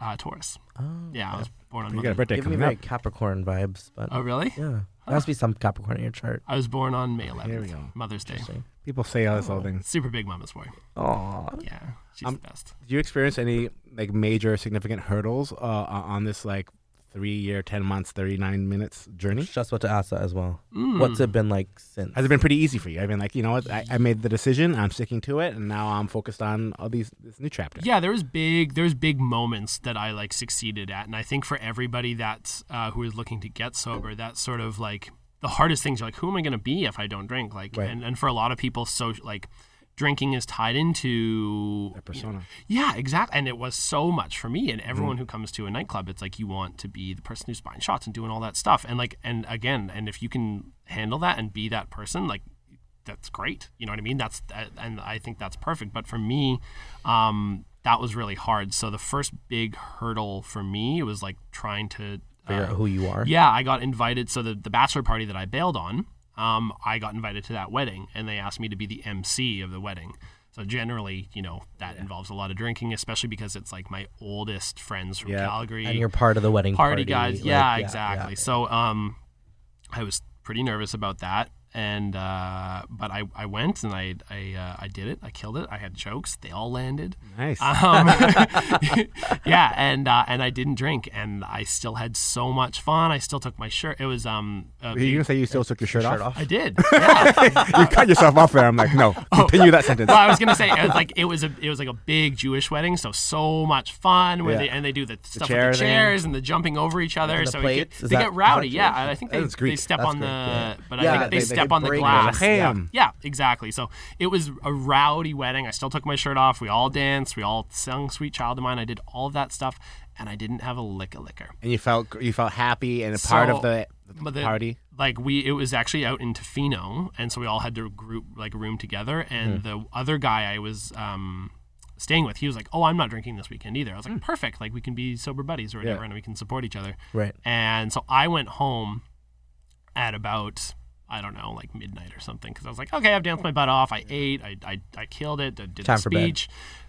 Uh, Taurus. Oh, Yeah, I was born on. You got a birthday Give me coming very up. Capricorn vibes, but Oh, really? yeah, there has to be some Capricorn in your chart. I was born on May Here we 11th, go. Mother's Day. Interesting. People say all this Oh. old things. Super big mama's boy. Aw. Yeah, she's Um, the best. Did you experience any like major significant hurdles uh, on this like three year, ten months, thirty nine minutes journey? Just about to ask that as well. Mm. What's it been like since? Has it been pretty easy for you? I mean, like you know what, I, I made the decision, I'm sticking to it, and now I'm focused on all these this new chapter. Yeah, there was big there's big moments that I like succeeded at, and I think for everybody that's uh, who is looking to get sober, that's sort of like the hardest things. You're like, who am I going to be if I don't drink? Like, Right. and, and for a lot of people, so like drinking is tied into Their persona. Yeah, exactly. And it was so much for me and everyone who comes to a nightclub. It's like you want to be the person who's buying shots and doing all that stuff. And like, and again, and if you can handle that and be that person, like, that's great. You know what I mean? That's and I think that's perfect. But for me, um, that was really hard. So the first big hurdle for me was like trying to Figure uh, out who you are. yeah, I got invited. So the, the bachelor party that I bailed on, um, I got invited to that wedding, and they asked me to be the MC of the wedding. So generally, you know, that involves a lot of drinking, especially because it's like my oldest friends from Yeah. Calgary And you're part of the wedding party party. guys. like, yeah, exactly. yeah. So um, I was pretty nervous about that, and uh, but I, I went and I I, uh, I did it. I killed it. I had jokes. They all landed. Nice. [laughs] Um, [laughs] yeah, and uh, and I didn't drink, and I still had so much fun. I still took my shirt. It was um. a Were you gonna say you still took your shirt, Shirt off? off. I did. [laughs] Yeah. you cut yourself off there. I'm like, no. Oh. Continue that sentence. well, I was gonna say it was like it was a it was like a big Jewish wedding, so so much fun. Where Yeah. they and they do the stuff chair with the thing. chairs and the jumping over each other. And the so plates? get, they get rowdy. Yeah, I think they, they step That's on the, yeah. but Yeah, I think they, they- they step on the glass. the- Ham. Yeah, exactly. So it was a rowdy wedding. I still took my shirt off. We all danced. We all sung "Sweet Child of Mine." I did all of that stuff, and I didn't have a lick of liquor. And you felt you felt happy and a part of the, the the- party. Like we, it was actually out in Tofino, and so we all had to group like room together. And Hmm. the other guy I was um, staying with, he was like, "Oh, I'm not drinking this weekend either." I was like, "Perfect! Like we can be sober buddies or whatever, Yeah. and we can support each other." Right. And so I went home at about I don't know, like midnight or something, because I was like, okay, I've danced my butt off. I ate, I, I, I killed it. I did Time the for bed. speech.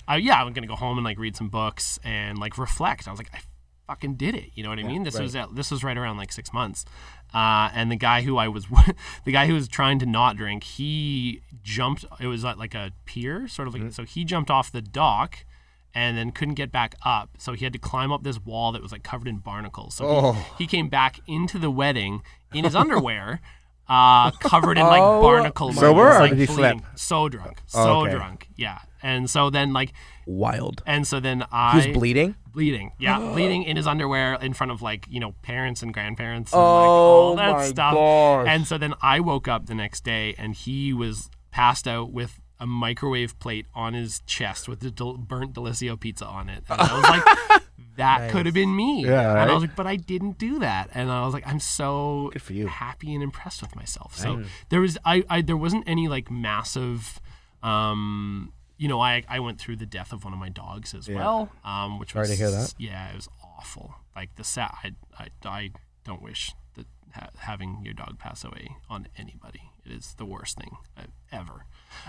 Uh, yeah, I'm gonna go home and like read some books and like reflect. I was like, I fucking did it. You know what I mean? This right. was at, this was right around like six months. Uh, and the guy who I was, [laughs] the guy who was trying to not drink, he jumped. It was at like a pier, sort of like. So he jumped off the dock and then couldn't get back up. So he had to climb up this wall that was like covered in barnacles. So Oh. he, he came back into the wedding in his [laughs] underwear, uh, covered in like [laughs] Oh, barnacles. Sober He was, or like, did he So drunk, so Oh, okay. drunk. Yeah, and so then like, Wild. and so then He I was bleeding. bleeding. Yeah, [gasps] bleeding in his underwear in front of like you know parents and grandparents. And, Oh, like, all that my stuff. gosh. And so then I woke up the next day and he was passed out with a microwave plate on his chest with the del- burnt Delissio pizza on it. And I was [laughs] like, that could have been me. Yeah, And I was like, but I didn't do that. And I was like, I'm so Good for you. happy and impressed with myself. So there was I, I there wasn't any like massive um you know, I I went through the death of one of my dogs as well, um, which Sorry was to hear that. yeah, it was awful. Like the sad, I, I, I don't wish that ha- having your dog pass away on anybody. It is the worst thing uh, ever.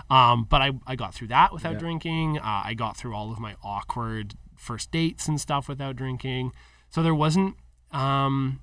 Um, but I, I got through that without drinking. Uh, I got through all of my awkward first dates and stuff without drinking. So there wasn't. Um,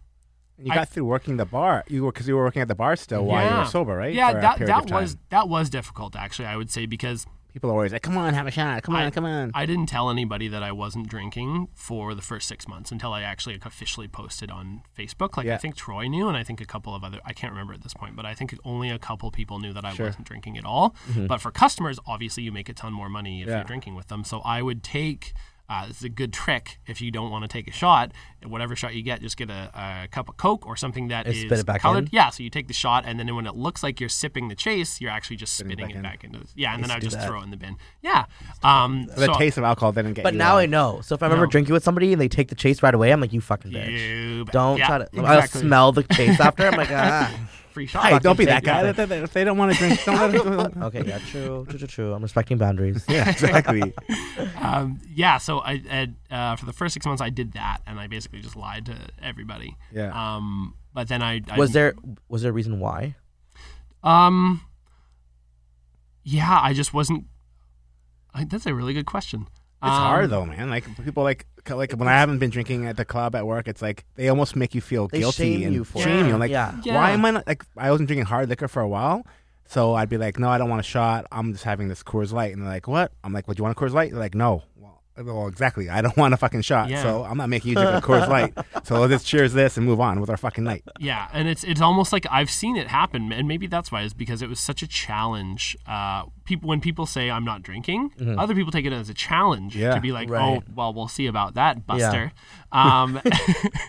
You got through working the bar. You were because you were working at the bar still while you were sober, right? Yeah, For that that was that was difficult actually. I would say because people are always like, "Come on, have a shot. Come on, I- come on." I didn't tell anybody that I wasn't drinking for the first six months until I actually officially posted on Facebook. Like Yeah. I think Troy knew, and I think a couple of other I can't remember at this point, but I think only a couple people knew that I Sure. wasn't drinking at all. Mm-hmm. But for customers, obviously you make a ton more money if Yeah. you're drinking with them. So I would take Uh, it's a good trick if you don't want to take a shot. Whatever shot you get, just get a, a cup of Coke or something that And is spit it back colored. in? Yeah, so you take the shot, and then when it looks like you're sipping the chase, you're actually just Spitting spitting back it in. back into. Yeah, and then I just that. throw it in the bin. Yeah. Um, The taste of alcohol didn't get it. But you now uh, I know. So if I'm ever No. drinking with somebody and they take the chase right away, I'm like, you fucking bitch. You. Don't Yeah, try to. exactly. I'll smell the chase after. I'm like, [laughs] ah. Free shot. Hey, don't be that guy. nothing. If they- if they don't want to drink, don't let them. [laughs] Okay, yeah, true, true, true, true. I'm respecting boundaries. [laughs] Yeah, exactly. [laughs] um, yeah, so I, I uh, for the first six months I did that, and I basically just lied to everybody. Yeah. Um, but then I, I Was there was there a reason why? Um. Yeah, I just wasn't. I, that's a really good question. It's Um, hard though, man. Like people like like when I haven't been drinking at the club at work, it's like they almost make you feel They guilty shame and you for shame it. you. I'm like, Yeah. Yeah. why am I not like I wasn't drinking hard liquor for a while, so I'd be like, no, I don't want a shot. I'm just having this Coors Light, and they're like, what? I'm like, what? Do you want a Coors Light? They're like, no. Well, well, exactly. I don't [laughs] want a fucking shot, Yeah. so I'm not making you drink a Coors Light. So let's just cheers this and move on with our fucking night. Yeah, and it's it's almost like I've seen it happen, and maybe that's why is because it was such a challenge. Uh, people when people say I'm not drinking, other people take it as a challenge Yeah. to be like, Right. oh, well, we'll see about that, Buster. Um, [laughs]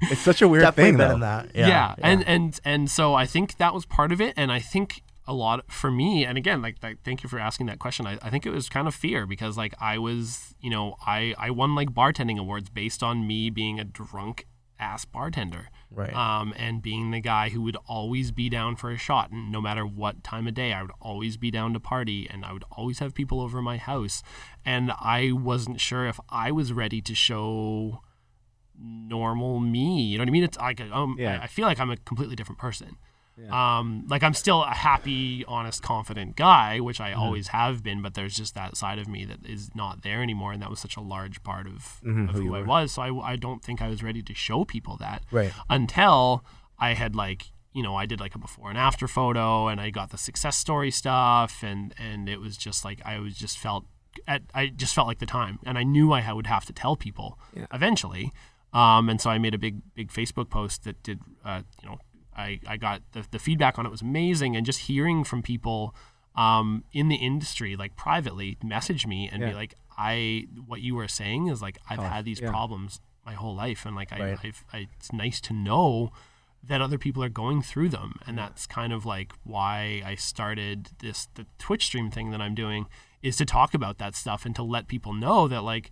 It's such a weird thing, though. in that. yeah, Yeah, and and and so I think that was part of it, and I think a lot for me. And again, like, like thank you for asking that question. I, I think it was kind of fear because like I was, you know, I I won like bartending awards based on me being a drunk ass bartender. Right. Um, and being the guy who would always be down for a shot, and no matter what time of day, I would always be down to party, and I would always have people over my house, and I wasn't sure if I was ready to show normal me. You know what I mean? It's like um, Yeah. I, I feel like I'm a completely different person. Um, like I'm still a happy, honest, confident guy, which Mm-hmm. I always have been, but there's just that side of me that is not there anymore, and that was such a large part of, Mhm, of who who, I was. So I, I don't think I was ready to show people that Right. until I had like you know I did like a before and after photo, and I got the success story stuff, and and it was just like I was just felt at I just felt like the time, and I knew I would have to tell people Yeah. eventually. Um, and so I made a big big Facebook post that did uh, you know I, I got the, the feedback on it was amazing and just hearing from people um, in the industry like privately message me and Yeah. be like I what you were saying is like I've Oh, had these yeah. problems my whole life and like I, Right. I've, I it's nice to know that other people are going through them and that's kind of like why I started this the Twitch stream thing that I'm doing is to talk about that stuff and to let people know that like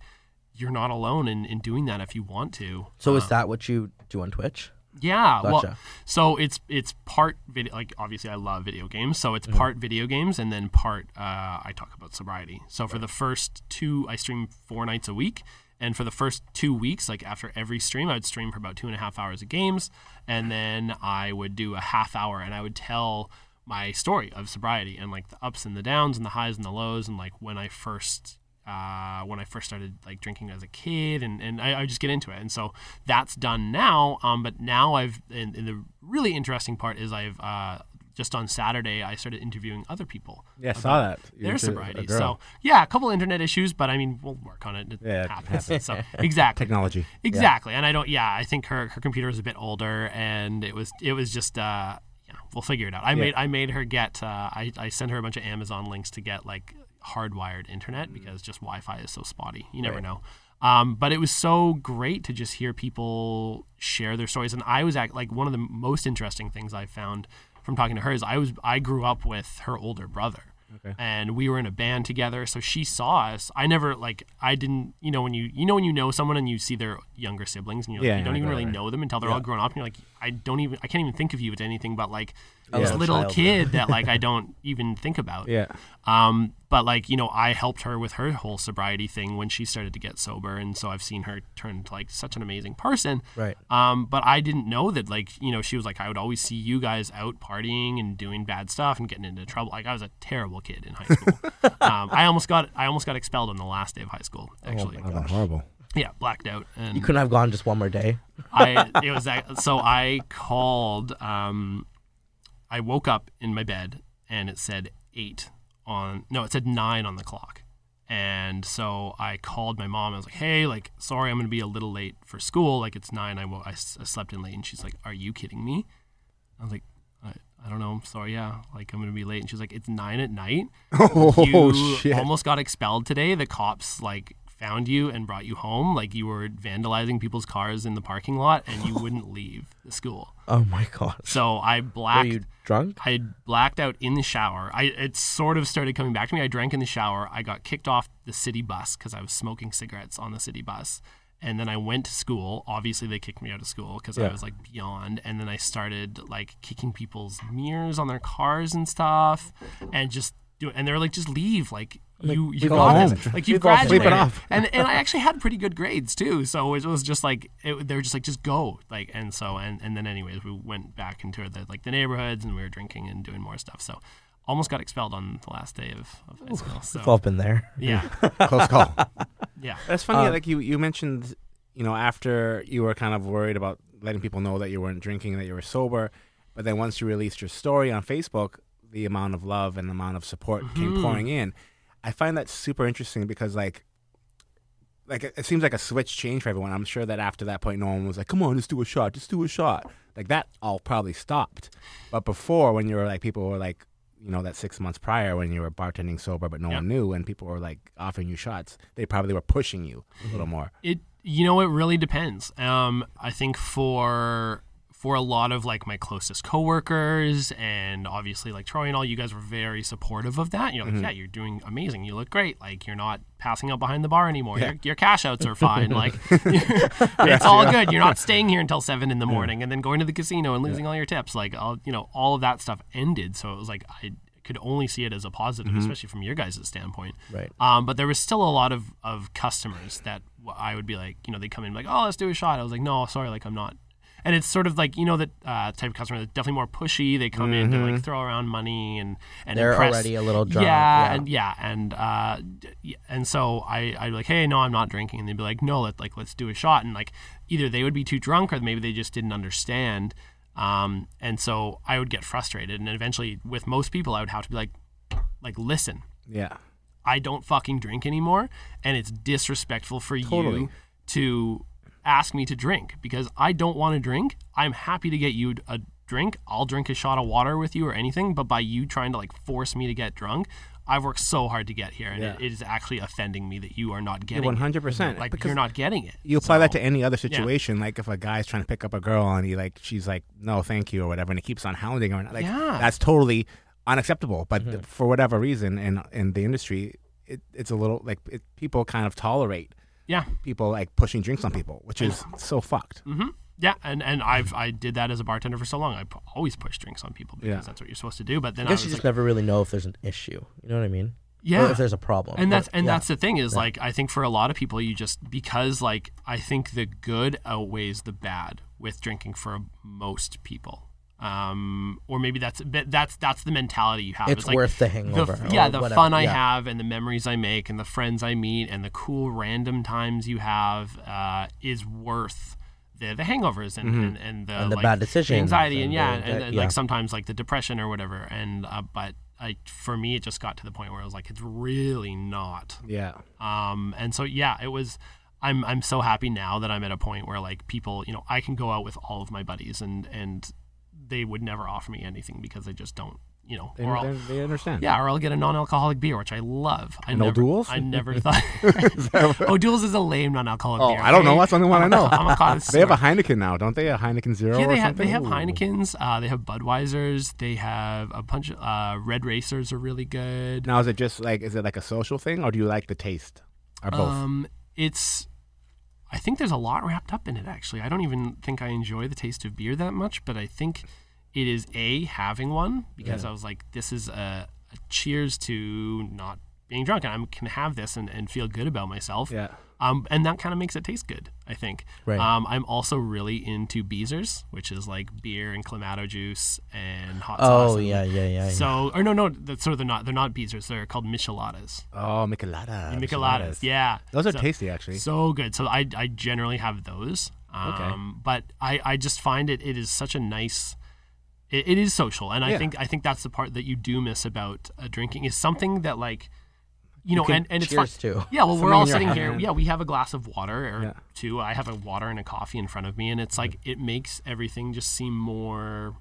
you're not alone in, in doing that if you want to So is Um, that what you do on Twitch? Yeah, well, so it's it's part video. Like obviously, I love video games, so Mm-hmm. it's part video games, and then part uh, I talk about sobriety. So for the first two, I stream four nights a week, and for the first two weeks, like after every stream, I would stream for about two and a half hours of games, and then I would do a half hour, and I would tell my story of sobriety and like the ups and the downs and the highs and the lows, and like when I first uh, when I first started like drinking as a kid, and, and I, I just get into it. And so that's done now. Um, but now I've and, and the really interesting part is I've uh, just on Saturday I started interviewing other people. Yeah, I saw that. You Their sobriety. So yeah, a couple internet issues, but I mean we'll work on it. It Yeah, it happens. so [laughs] exactly. technology. Exactly. And I don't yeah, I think her her computer was a bit older and it was it was just uh yeah, we'll figure it out. I Yeah. made I made her get uh I, I sent her a bunch of Amazon links to get like hardwired internet because just Wi-Fi is so spotty. You never Right. know. Um, but it was so great to just hear people share their stories and I was at like one of the most interesting things I found from talking to her is I was I grew up with her older brother Okay. and we were in a band together so she saw us i never like i didn't you know when you you know when you know someone and you see their younger siblings and you're like, Yeah, you don't yeah, even right, really right. know them until they're all grown up and you're like i don't even i can't even think of you as anything but like A this little child. kid that like i [laughs] don't even think about Yeah. um, but like you know, I helped her with her whole sobriety thing when she started to get sober, and so I've seen her turn into like such an amazing person. Right. Um, but I didn't know that like you know she was like I would always see you guys out partying and doing bad stuff and getting into trouble. Like I was a terrible kid in high school. [laughs] um, I almost got I almost got expelled on the last day of high school. Actually, Oh, horrible. yeah, blacked out. And You couldn't have gone just one more day. I it was that, so I called. Um, I woke up in my bed and it said eight on no, it said nine on the clock. And so I called my mom. I was like, "Hey, like, sorry, I'm gonna be a little late for school. Like, it's nine. I, wo- I, s- I slept in late." And she's like, "Are you kidding me?" I was like, "I, I don't know. I'm sorry. Yeah, like I'm gonna be late." And she's like, "It's nine at night. [laughs] Oh You shit. almost got expelled today. The cops like found you and brought you home, like you were vandalizing people's cars in the parking lot and you [laughs] wouldn't leave the school. Oh my god! So I Were blacked. you drunk? I blacked out in the shower. I it sort of started coming back to me. I drank in the shower. I got kicked off the city bus because I was smoking cigarettes on the city bus. And then I went to school. Obviously, they kicked me out of school because I was like beyond. And then I started like kicking people's mirrors on their cars and stuff, and just do. And they were like, "Just leave! Like you, you go got home. Like you We've sleep it graduated." off. and and I actually had pretty good grades too. So it was just like it, they were just like just go like and so and and then anyways we went back into the like the neighborhoods and we were drinking and doing more stuff. So almost got expelled on the last day of, of high school. So We've all been there. yeah, [laughs] Close call. yeah. That's funny. Uh, like you, you mentioned, you know, after you were kind of worried about letting people know that you weren't drinking, that you were sober, but then once you released your story on Facebook, the amount of love and the amount of support came Mhm. pouring in. I find that super interesting because, like, like it seems like a switch change for everyone. I'm sure that after that point, no one was like, "Come on, just do a shot, just do a shot." Like that all probably stopped. But before, when you were like, people were like, you know, that six months prior when you were bartending sober, but no one knew, and people were like offering you shots, they probably were pushing you a little more. It you know it really depends. Um, I think for for a lot of like my closest coworkers and obviously like Troy and all you guys were very supportive of that. You're like, yeah, you're doing amazing. You look great. Like you're not passing out behind the bar anymore. Yeah. Your, your cash outs are fine. [laughs] like [laughs] it's all good. You're not staying here until seven in the morning and then going to the casino and losing all your tips. Like all you know, all of that stuff ended. So it was like I could only see it as a positive, especially from your guys' standpoint. Right. Um, but there was still a lot of, of customers that I would be like, you know, they come in like, oh, let's do a shot. I was like, no, sorry, like I'm not. And it's sort of like you know that uh, type of customer that's definitely more pushy. They come in to like throw around money and and They're impress. already a little drunk. Yeah, yeah. and yeah, and uh, and so I I'd be like, hey, no, I'm not drinking, and they'd be like, no, let like let's do a shot, and like either they would be too drunk or maybe they just didn't understand, um, and so I would get frustrated, and eventually with most people I would have to be like, like listen, Yeah. I don't fucking drink anymore, and it's disrespectful for Totally. you to ask me to drink because I don't want to drink. I'm happy to get you a drink. I'll drink a shot of water with you or anything, but by you trying to like force me to get drunk, I've worked so hard to get here, and Yeah. it, it is actually offending me that you are not Yeah, getting one it. hundred percent. Like Because you're not getting it. you apply that to any other situation. Like if a guy's trying to pick up a girl and he like she's like, no, thank you or whatever, and he keeps on hounding her. Like Yeah. that's totally unacceptable. But mm-hmm. for whatever reason, in in the industry, it, it's a little like it, people kind of tolerate Yeah. people like pushing drinks on people, which is so fucked. hmm Yeah, and and I've I did that as a bartender for so long. I always push drinks on people because Yeah. that's what you're supposed to do. But then I I, guess was you just like, never really know if there's an issue. You know what I mean? yeah, Or if there's a problem. and that's But, and yeah. that's the thing is like I think for a lot of people you just because like I think the good outweighs the bad with drinking for most people. Um, or maybe that's that's that's the mentality you have. it's like worth the the hangover. f- yeah the whatever. fun I Yeah. have and the memories I make and the friends I meet and the cool random times you have uh, is worth the the hangovers and and, and the, And the like, bad decisions anxiety and and yeah the- and, the- and, yeah. like sometimes like the depression or whatever and uh, but I for me it just got to the point where I was like it's really not Yeah. um, and so yeah, it was. I'm I'm so happy now that I'm at a point where like people, you know, I can go out with all of my buddies and and they would never offer me anything because they just don't, you know, They, or I'll, they, understand. yeah, or I'll get a non-alcoholic beer, which I love. I No never, duels? I never [laughs] thought. [laughs] O'Doul's is a lame non-alcoholic Oh, beer. I don't know. That's the only one I know. I'm a connoisseur. They have a Heineken now, don't they? A Heineken Zero yeah, or they have something. they have Ooh. Heinekens. Uh, they have Budweisers. They have a bunch of uh, Red Racers are really good. Now, is it just like is it like a social thing, or do you like the taste, or both? Um, it's. I think there's a lot wrapped up in it. Actually, I don't even think I enjoy the taste of beer that much, but I think it is a having one because I was like, this is a, a cheers to not being drunk, and I can have this and, and feel good about myself. yeah. Um, and that kind of makes it taste good, I think. Right. Um, I'm also really into Beezers, which is like beer and clamato juice and hot sauce. Oh and- yeah, yeah, yeah. yeah. So, or no, no, that's sort of they're not. They're not Beezers. They're called Micheladas. Oh, Michelada. Micheladas. Yeah. Those are So- tasty, actually. so good. So I, I generally have those. Um, But I, I just find it it is such a nice. It, it is social, and I Yeah. think I think that's the part that you do miss about uh, drinking is something that like, you know, can and, and it's fun. to. Yeah, well, Something we're all sitting here. hand. Yeah, we have a glass of water or Yeah. two. I have a water and a coffee in front of me, and it's like it makes everything just seem more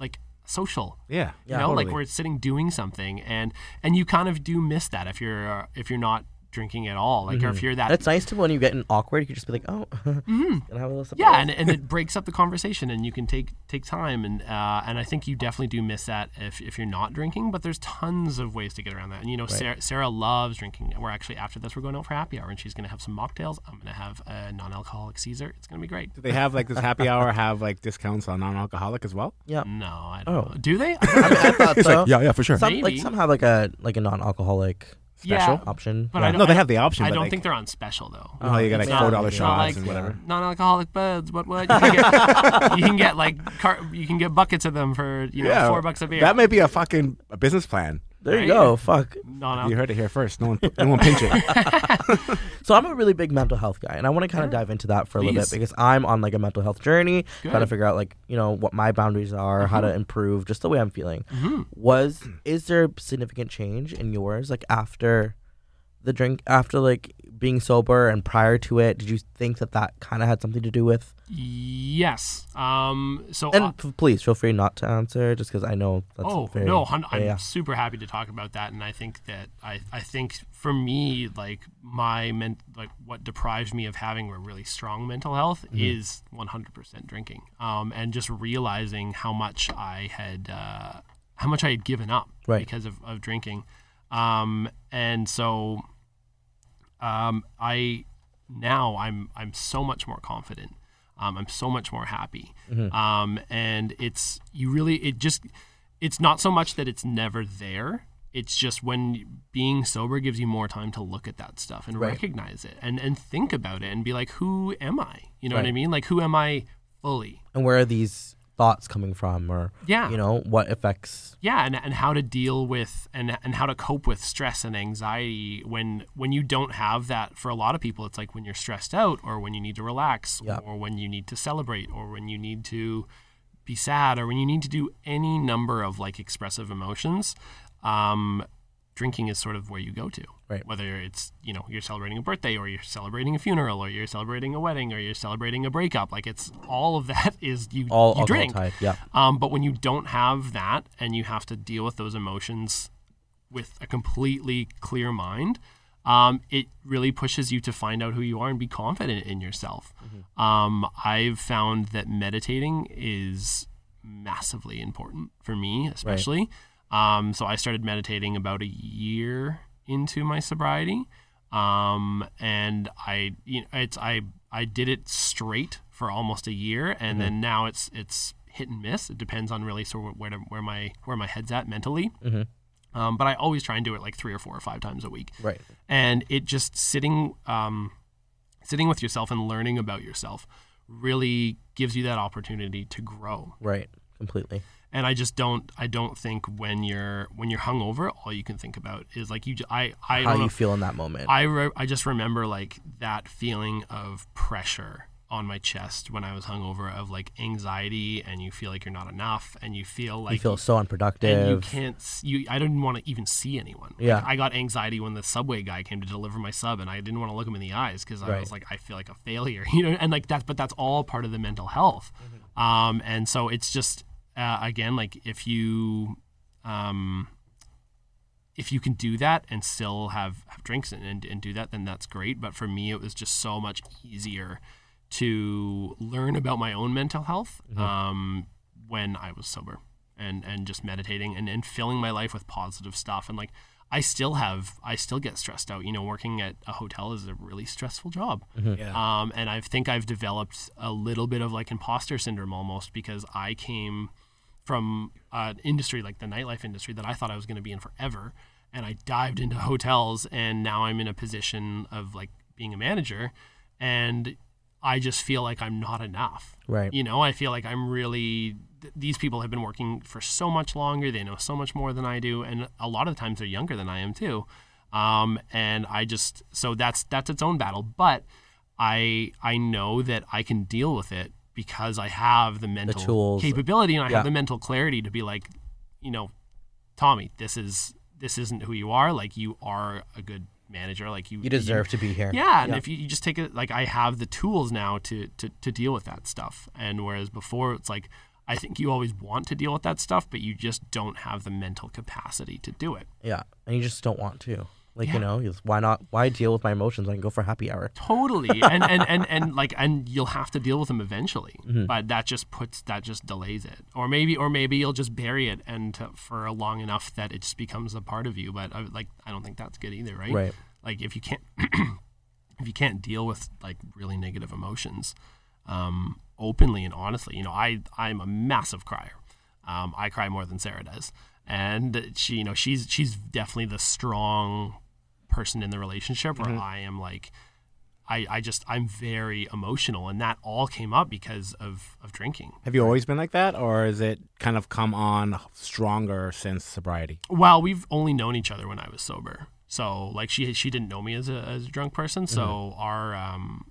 like social yeah. you know totally. like we're sitting doing something and and you kind of do miss that if you're uh, if you're not drinking at all. Like, or if you're that It's nice to when you get in awkward, you can just be like, oh, [laughs] can I have a little yeah, and, and it breaks up the conversation, and you can take take time, and uh, and I think you definitely do miss that if, if you're not drinking. But there's tons of ways to get around that, and you know, Sarah, Sarah loves drinking. We're actually after this, we're going out for happy hour, and she's going to have some mocktails. I'm going to have a non-alcoholic Caesar. It's going to be great. Do they have like this happy hour? [laughs] Have like discounts on non-alcoholic as well? yeah. No, I don't Oh. know. Do they? [laughs] I, mean, I thought so. yeah, yeah, for sure. Some like Maybe. some have like a like a non-alcoholic Yeah, option. but yeah. I don't, no, they I have the option. I don't like, think they're on special though. Oh, you know, you get It's like four dollar it's not shots like- and uh, whatever. Non-alcoholic buds, what what? You [laughs] can get, you can get like car, you can get buckets of them for you know Yeah, four bucks a beer. That may be a fucking a business plan. There you go. Fuck. non You heard it here first. No one, no one pinch it. [laughs] So I'm a really big mental health guy, and I want to kind of dive into that for a little bit because I'm on like a mental health journey, trying to figure out like you know what my boundaries are, how to improve, just the way I'm feeling. Mhm. Was is there significant change in yours like after the drink, after like being sober and prior to it? Did you think that that kind of had something to do with? Yes. Um. So. And uh, please feel free not to answer, just because I know that's oh very, no, I'm yeah. super happy to talk about that, and I think that I, I think for me, like my men, like what deprives me of having a really strong mental health Mm-hmm. is 100% drinking, um, and just realizing how much I had, uh, how much I had given up Right. because of, of drinking, um, and so, um, I now I'm I'm so much more confident. Um, I'm so much more happy. Mm-hmm. Um, and it's you really it just it's not so much that it's never there. It's just when being sober gives you more time to look at that stuff and Right. recognize it and, and think about it and be like, who am I? You know what I mean? Like, who am I fully? And where are these thoughts coming from, or Yeah. you know what affects? yeah and, and how to deal with and, and how to cope with stress and anxiety when when you don't have that for a lot of people it's like when you're stressed out or when you need to relax Yeah. or when you need to celebrate or when you need to be sad or when you need to do any number of like expressive emotions um, drinking is sort of where you go to Right. whether it's you know you're celebrating a birthday or you're celebrating a funeral or you're celebrating a wedding or you're celebrating a breakup like it's all of that [laughs] is you All you drink tied. Yeah. um, but when you don't have that and you have to deal with those emotions with a completely clear mind, um, it really pushes you to find out who you are and be confident in yourself. Um, I've found that meditating is massively important for me, especially. Um, so I started meditating about a year into my sobriety, um, and I, you know, it's I I did it straight for almost a year, and then now it's it's hit and miss. It depends on really sort of where to, where my where my head's at mentally. Mhm. Um, but I always try and do it like three or four or five times a week Right. and it just sitting um, sitting with yourself and learning about yourself really gives you that opportunity to grow Right. Completely. And i just don't i don't think when you're when you're hungover all you can think about is like you i i How don't know you feel in that moment. I, re- I just remember like that feeling of pressure on my chest when I was hungover of like anxiety and you feel like you're not enough and you feel like you feel so and you can't you I didn't want to even see anyone. Like, Yeah. I got anxiety when the subway guy came to deliver my sub and I didn't want to look him in the eyes because I Right. was like I feel like a failure, [laughs] you know, and like that but that's all part of the mental health. Mm-hmm. Um and so it's just uh, again like if you um if you can do that and still have, have drinks and, and, and do that, then that's great. But for me, it was just so much easier to learn about my own mental health um, when I was sober and, and just meditating and, and filling my life with positive stuff. And like, I still have, I still get stressed out. You know, working at a hotel is a really stressful job. Yeah. Um, and I think I've developed a little bit of like imposter syndrome almost because I came from an industry like the nightlife industry that I thought I was going to be in forever. And I dived into hotels and now I'm in a position of like being a manager and I just feel like I'm not enough. Right. You know, I feel like I'm really, th- these people have been working for so much longer. They know so much more than I do. And a lot of the times they're younger than I am too. Um, and I just, so that's, that's its own battle. But I, I know that I can deal with it because I have the mental tools. capability and I Yeah. have the mental clarity to be like, you know, Tommy, this is, this isn't who you are. Like you are a good manager. Like you, You deserve to be here. yeah, and if you, you just take it, like I have the tools now to, to to deal with that stuff, and whereas before it's like I think you always want to deal with that stuff, but you just don't have the mental capacity to do it. Yeah. And you just don't want to. Like Yeah. you know, why not? Why deal with my emotions? I can go for happy hour. totally and, and and and [laughs] like and you'll have to deal with them eventually Mm-hmm. but that just puts that just delays it or maybe or maybe you'll just bury it and uh, for long enough that it just becomes a part of you but I, like i don't think that's good either right Right. like if you can't [clears throat] if you can't deal with like really negative emotions um, openly and honestly you know i i'm a massive crier um, i cry more than sarah does and she you know she's she's definitely the strong person in the relationship where i am like I, I just I'm very emotional and that all came up because of, of drinking. Have you always been like that, or is it kind of come on stronger since sobriety? Well, we've only known each other when I was sober. So like she she didn't know me as a as a drunk person. So our um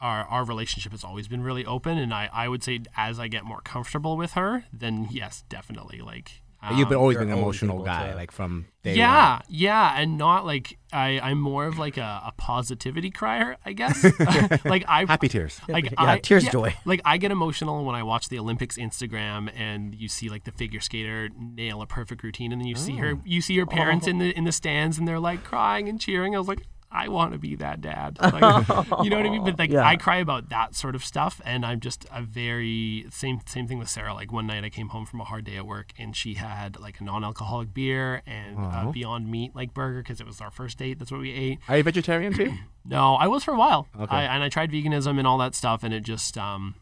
our our relationship has always been really open and I, I would say as I get more comfortable with her, then yes, definitely. Like But You've been um, always been an emotional guy, to- like from day yeah, one. yeah, and not like I, I'm more of like a, a positivity crier, I guess. [laughs] like I Happy tears. like Yeah, I, tears yeah, joy. Like I get emotional when I watch the Olympics Instagram and you see like the figure skater nail a perfect routine, and then you see her, Oh. you see her parents in the in the stands, and they're like crying and cheering. I was like. I want to be that dad. [laughs] Like, you know what I mean? But like, Yeah. I cry about that sort of stuff, and I'm just a very same same thing with Sarah. Like one night, I came home from a hard day at work, and she had like a non-alcoholic beer and a Beyond Meat like burger because it was our first date. That's what we ate. Are you vegetarian too? [clears throat] No, I was for a while. Okay. I, and I tried veganism and all that stuff, and it just um,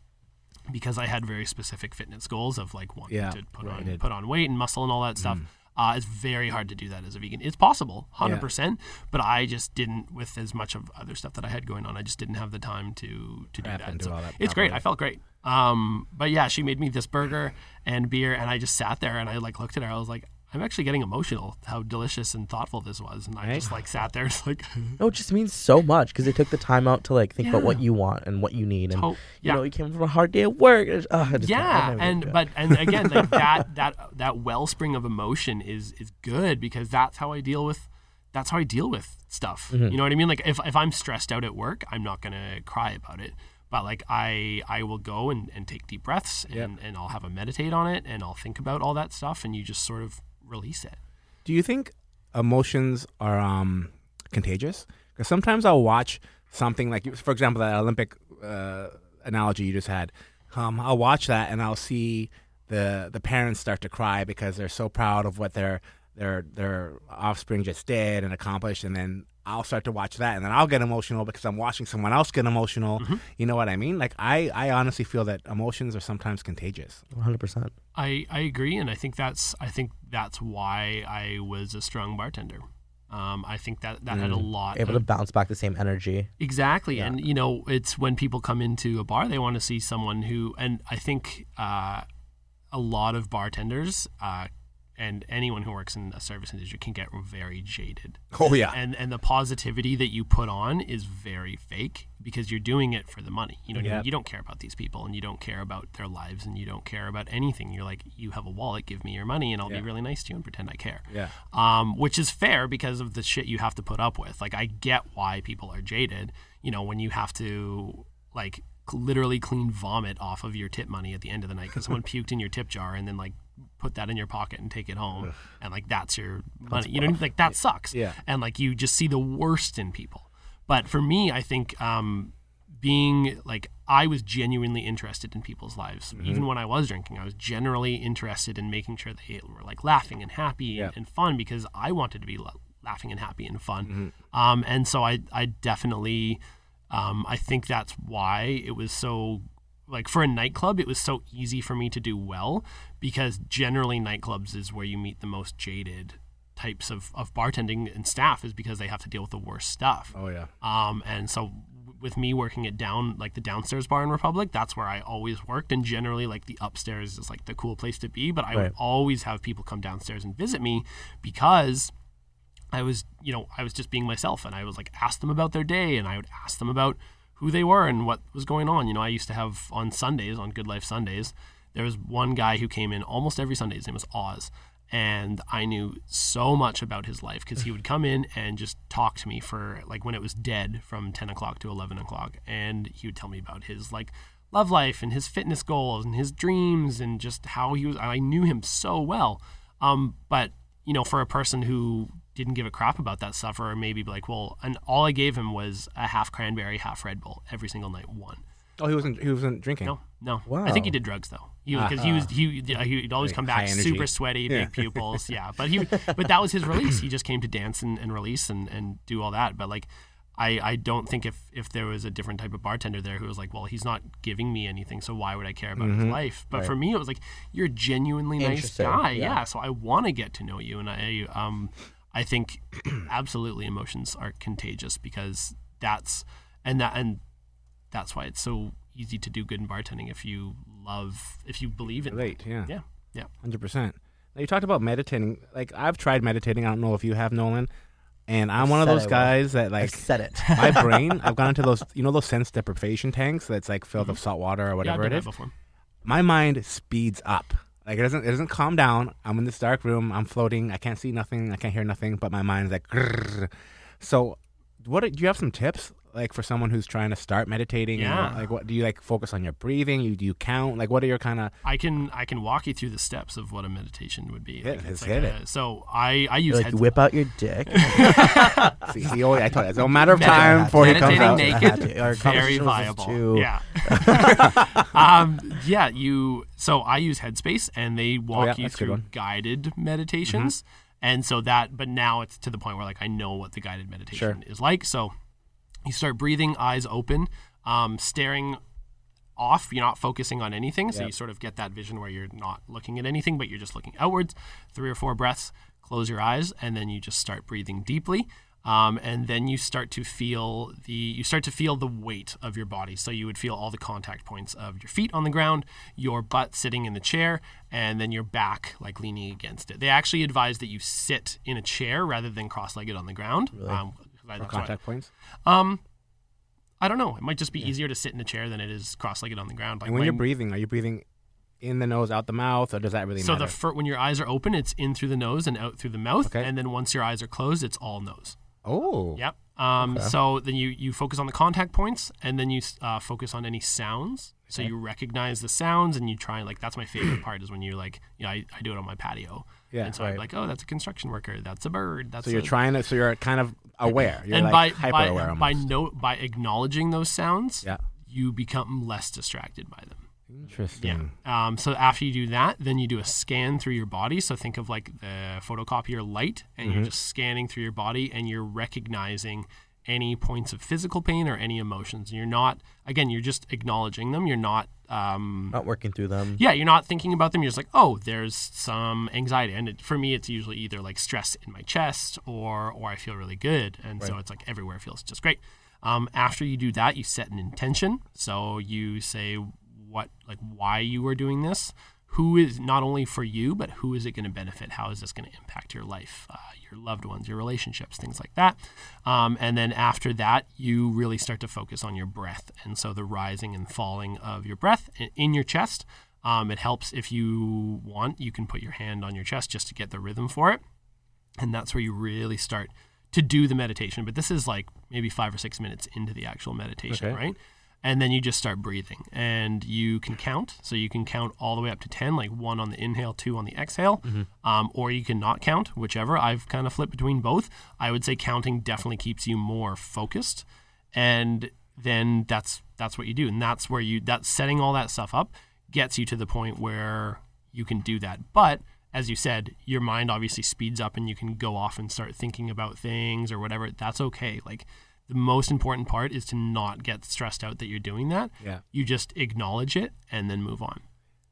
because I had very specific fitness goals of like wanting Yeah, to put right, on put on weight and muscle and all that stuff. Mm. Uh, it's very hard to do that as a vegan. It's possible, hundred percent, but I just didn't with as much of other stuff that I had going on. I just didn't have the time to to do that. do So that it's great. I felt great. Um, but yeah, she made me this burger and beer, and I just sat there and I like looked at her. I was like, I'm actually getting emotional. How delicious and thoughtful this was, and I Right. just like sat there, [laughs] just like. No, it just means so much because they took the time out to like think about what you want and what you need, and To- you know, you came from a hard day at work. and, just yeah and gonna do it. but and again like [laughs] that that that wellspring of emotion is is good because that's how i deal with that's how i deal with stuff Mm-hmm. you know what i mean like if, if i'm stressed out at work i'm not gonna cry about it but like i i will go and, and take deep breaths and, and i'll have a meditate on it and i'll think about all that stuff and you just sort of release it Do you think emotions are um, contagious? Because sometimes I'll watch something like, for example, that Olympic uh, analogy you just had. Um, I'll watch that and I'll see the the parents start to cry because they're so proud of what their their their offspring just did and accomplished, and then I'll start to watch that, and then I'll get emotional because I'm watching someone else get emotional. You know what I mean? Like I I honestly feel that emotions are sometimes contagious. 100%. I, I agree, and I think that's I think that's why I was a strong bartender. Um, I think that that had a lot Able of to bounce back the same energy. Exactly. And, you know, it's when people come into a bar, they want to see someone who, and I think uh, a lot of bartenders uh, and anyone who works in a service industry can get very jaded. Oh yeah, And, and the positivity that you put on is very fake because you're doing it for the money. You know, what I mean? Yep. you don't care about these people and you don't care about their lives and you don't care about anything. You're like, you have a wallet, give me your money and I'll Yeah. be really nice to you and pretend I care yeah. um, which is fair because of the shit you have to put up with. Like, I get why people are jaded. You know, when you have to like literally clean vomit off of your tip money at the end of the night because someone [laughs] puked in your tip jar and then like put that in your pocket and take it home, and like that's your money. You know, like that sucks. Yeah. and like you just see the worst in people. But for me, I think um, being like I was genuinely interested in people's lives. Mm-hmm. Even when I was drinking, I was generally interested in making sure they were like laughing and happy Yeah. and, and fun because I wanted to be la- laughing and happy and fun. Mm-hmm. Um, and so I, I definitely, um, I think that's why it was so like for a nightclub, it was so easy for me to do well because generally nightclubs is where you meet the most jaded types of, of bartending and staff is because they have to deal with the worst stuff. Oh yeah. Um, and so with me working at down like the downstairs bar in Republic, that's where I always worked. And generally, like the upstairs is like the cool place to be. But I Right. would always have people come downstairs and visit me because I was, you know, I was just being myself, and I was like ask them about their day, and I would ask them about who they were and what was going on. You know, I used to have on Sundays, on Good Life Sundays, there was one guy who came in almost every Sunday. His name was Oz. And I knew so much about his life because he would come in and just talk to me for like when it was dead from 10 o'clock to 11 o'clock. And he would tell me about his like love life and his fitness goals and his dreams and just how he was. I knew him so well. Um, but, you know, for a person who didn't give a crap about that stuff, or maybe be like, well, and all I gave him was a half cranberry, half Red Bull every single night. One. Oh, he wasn't. He wasn't drinking. No, no. Wow. I think he did drugs though. He because he was he he'd always Like come back super sweaty, Yeah. big [laughs] pupils. yeah, but he but that was his release. He just came to dance and, and release and, and do all that. But like. I, I don't think if, if there was a different type of bartender there who was like, well, he's not giving me anything, so why would I care about his life? But for me, it was like, you're a genuinely nice guy, yeah. yeah. So I want to get to know you, and I um I think [clears throat] absolutely emotions are contagious because that's and that and that's why it's so easy to do good in bartending if you love if you believe in it. Late. Yeah. Yeah, yeah. Hundred percent. Now you talked about meditating. Like I've tried meditating. I don't know if you have, Nolan. And I'm one of those I will. guys that I like said it. my [laughs] brain. I've gone into those, you know, those sense deprivation tanks that's like filled mm-hmm. with salt water or yeah, I've whatever done it that is. before. My mind speeds up. Like it doesn't. It doesn't calm down. I'm in this dark room. I'm floating. I can't see nothing. I can't hear nothing. But my mind's like. grrr. So, what do you have some tips? Like for someone who's trying to start meditating, Yeah. what- like what do you like focus on your breathing? You do you count? Like what are your kind of I can I can walk you through the steps of what a meditation would be. Hit- Like, let's hit a- So I I use like head- you whip out your dick. [laughs] see? He always, I told you, it's a matter of time before he comes out. naked, naked. Our very conversation was just viable. too- Yeah. [laughs] um, yeah, you. So I use Headspace, and they walk Oh, yeah, you that's a good through. Mm-hmm. guided meditations. And so that, but now it's to the point where like I know what the guided meditation is like. So you start breathing, eyes open, um, staring off. You're not focusing on anything, so Yep. you sort of get that vision where you're not looking at anything, but you're just looking outwards. Three or four breaths. Close your eyes, and then you just start breathing deeply. Um, and then you start to feel the you start to feel the weight of your body. So you would feel all the contact points of your feet on the ground, your butt sitting in the chair, and then your back like leaning against it. They actually advise that you sit in a chair rather than cross-legged on the ground. Um, 'cause I- that's why- Contact points. um, I don't know. It might just be easier to sit in a chair than it is cross-legged on the ground. Like And when you're breathing, are you breathing in the nose, out the mouth, or does that really so matter? So the fir- when your eyes are open, it's in through the nose and out through the mouth, Okay. and then once your eyes are closed, it's all nose. oh, Yep. Um, So then you you focus on the contact points, and then you uh, focus on any sounds. So Okay. you recognize the sounds, and you try and like that's my favorite part is when you're like, you know, I, I do it on my patio, Yeah, and so I'm like, oh, that's a construction worker, that's a bird, that's So you're a, trying to. So you're kind of aware. You're and like by hyper by aware by almost. no by acknowledging those sounds, Yeah. you become less distracted by them. Interesting. Yeah. Um, so after you do that, then you do a scan through your body. So think of like the photocopier light, and you're just scanning through your body, and you're recognizing any points of physical pain or any emotions. You're not, again, you're just acknowledging them. You're not, um, Not working through them. yeah, you're not thinking about them. You're just like, oh, there's some anxiety, and it, for me, it's usually either like stress in my chest or or I feel really good, and so it's like everywhere feels just great. Um, after you do that, you set an intention. So you say what, like, why you are doing this. Who is not only for you, but who is it going to benefit? How is this going to impact your life, uh, your loved ones, your relationships, things like that? Um, and then after that, you really start to focus on your breath. And so the rising and falling of your breath in your chest. Um, it helps if you want, you can put your hand on your chest just to get the rhythm for it. And that's where you really start to do the meditation. But this is like maybe five or six minutes into the actual meditation, Okay. right? And then you just start breathing and you can count. So you can count all the way up to 10, like one on the inhale, two on the exhale, um, or you can not count, whichever. I've kind of flipped between both. I would say counting definitely keeps you more focused. And then that's that's what you do. And that's where you, that's setting all that stuff up gets you to the point where you can do that. But as you said, your mind obviously speeds up and you can go off and start thinking about things or whatever. That's okay. Like the most important part is to not get stressed out that you're doing that. Yeah. You just acknowledge it and then move on.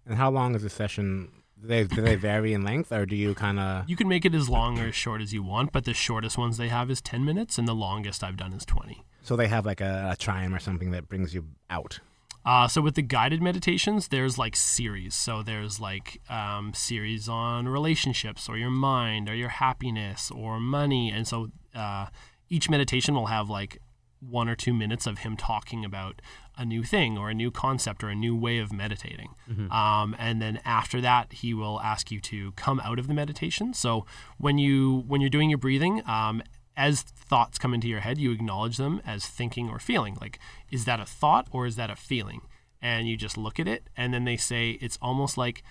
And how long is a session? Do they do they vary in length, or do you kind of? You can make it as long or as short as you want, but the shortest ones they have is 10 minutes and the longest I've done is 20. So they have like a, a chime or something that brings you out. Uh, so with the guided meditations, there's like series. So there's like um, series on relationships or your mind or your happiness or money, and so uh, each meditation will have like one or two minutes of him talking about a new thing or a new concept or a new way of meditating. Um, and then after that, he will ask you to come out of the meditation. So when you when you're doing your breathing, um, as thoughts come into your head, you acknowledge them as thinking or feeling. Like, is that a thought or is that a feeling? And you just look at it, and then they say it's almost like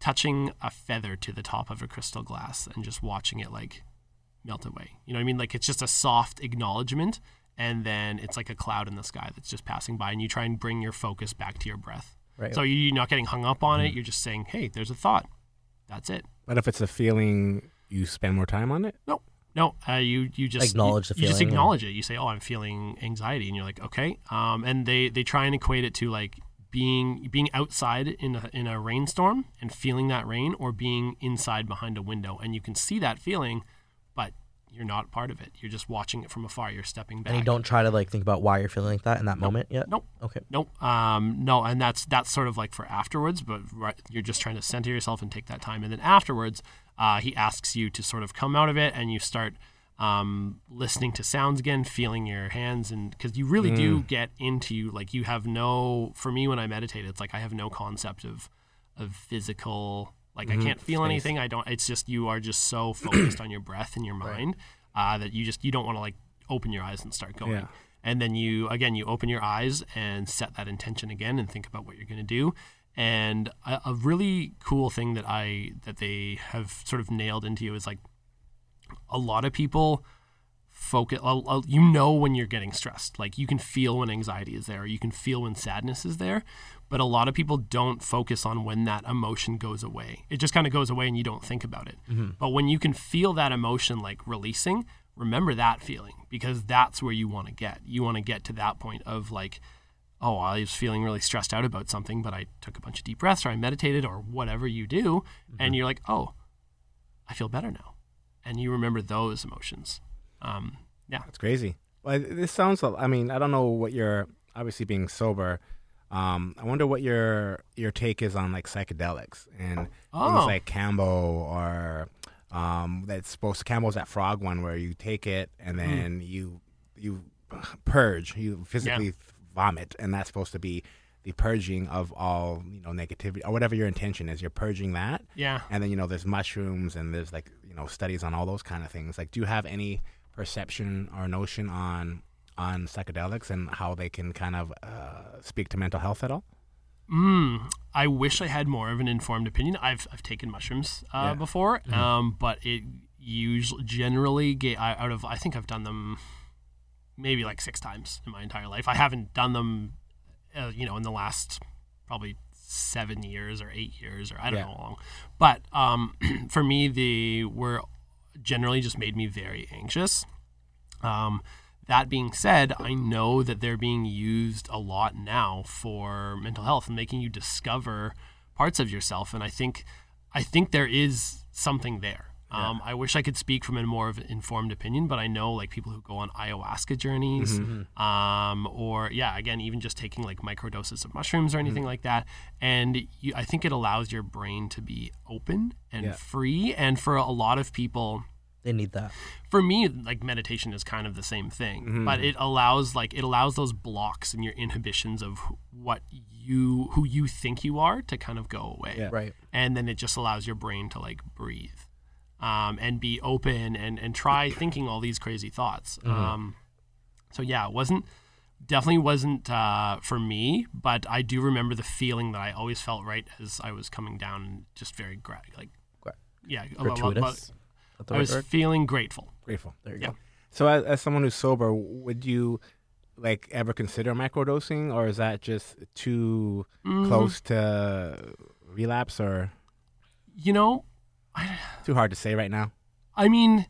touching a feather to the top of a crystal glass and just watching it like melt away. You know what I mean? Like it's just a soft acknowledgement, and then it's like a cloud in the sky that's just passing by, and you try and bring your focus back to your breath. Right. So you're not getting hung up on it. You're just saying, "Hey, there's a thought." That's it. But if it's a feeling, you spend more time on it. No, no. Uh, you you just Acknowledge you, the feeling. You just feeling, yeah. acknowledge it. You say, "Oh, I'm feeling anxiety," and you're like, "Okay." Um, and they they try and equate it to like being being outside in a, in a rainstorm and feeling that rain, or being inside behind a window, and you can see that feeling, but you're not part of it. You're just watching it from afar. You're stepping back. And you don't try to like think about why you're feeling like that in that moment yet. Nope. Okay. Nope. Um, no, and that's that's sort of like for afterwards, but right, you're just trying to center yourself and take that time, and then afterwards, uh, he asks you to sort of come out of it, and you start um, listening to sounds again, feeling your hands, and because you really do get into you like you have no. For me, when I meditate, it's like I have no concept of of physical. Like I can't feel Space. anything. I don't. It's just you are just so focused on your breath and your mind uh, that you just you don't want to like open your eyes and start going Yeah. and then you again you open your eyes and set that intention again and think about what you're going to do and a, a really cool thing that i that they have sort of nailed into you is like a lot of people focus you know when you're getting stressed like you can feel when anxiety is there you can feel when sadness is there but a lot of people don't focus on when that emotion goes away it just kind of goes away and you don't think about it but when you can feel that emotion like releasing remember that feeling because that's where you want to get you want to get to that point of like oh i was feeling really stressed out about something but i took a bunch of deep breaths or i meditated or whatever you do and you're like oh i feel better now and you remember those emotions um, yeah That's crazy. Well, this sounds. I mean, I don't know what you're obviously being sober. Um, I wonder what your your take is on like psychedelics and things Oh. like Kambo or um, that's supposed to Kambo's that frog one where you take it and Hmm. then you you purge, you physically vomit, and that's supposed to be the purging of all you know negativity or whatever your intention is. You're purging that, yeah and then you know there's mushrooms and there's like you know studies on all those kind of things like do you have any perception or notion on on psychedelics and how they can kind of uh, speak to mental health at all Mm, I wish I had more of an informed opinion. I've I've taken mushrooms uh, Yeah. before, um, but it usually generally get I- out of I think I've done them maybe like six times in my entire life. I haven't done them, uh, you know, in the last probably seven years or eight years or I don't Yeah. know how long. But um, [clears throat] for me, they were generally just made me very anxious. Um, that being said, I know that they're being used a lot now for mental health and making you discover parts of yourself. And I think, I think there is something there. Um, I wish I could speak from a more of an informed opinion, but I know like people who go on ayahuasca journeys, um, or yeah, again, even just taking like micro doses of mushrooms or anything like that, and you, I think it allows your brain to be open and Yeah. free. And for a lot of people, They need that. for me like meditation is kind of the same thing but it allows like it allows those blocks and your inhibitions of what you who you think you are to kind of go away Yeah. Right. and then it just allows your brain to like breathe um, and be open and and try [coughs] thinking all these crazy thoughts um, so yeah it wasn't definitely wasn't uh, for me but i do remember the feeling that i always felt right as i was coming down and just very gra- like yeah a lot- lot- Gratuitous. Is that the i was feeling grateful grateful There you yeah. go. so as, as someone who's sober would you like ever consider microdosing or is that just too Mm, close to relapse or You know, [sighs] too hard to say right now I mean,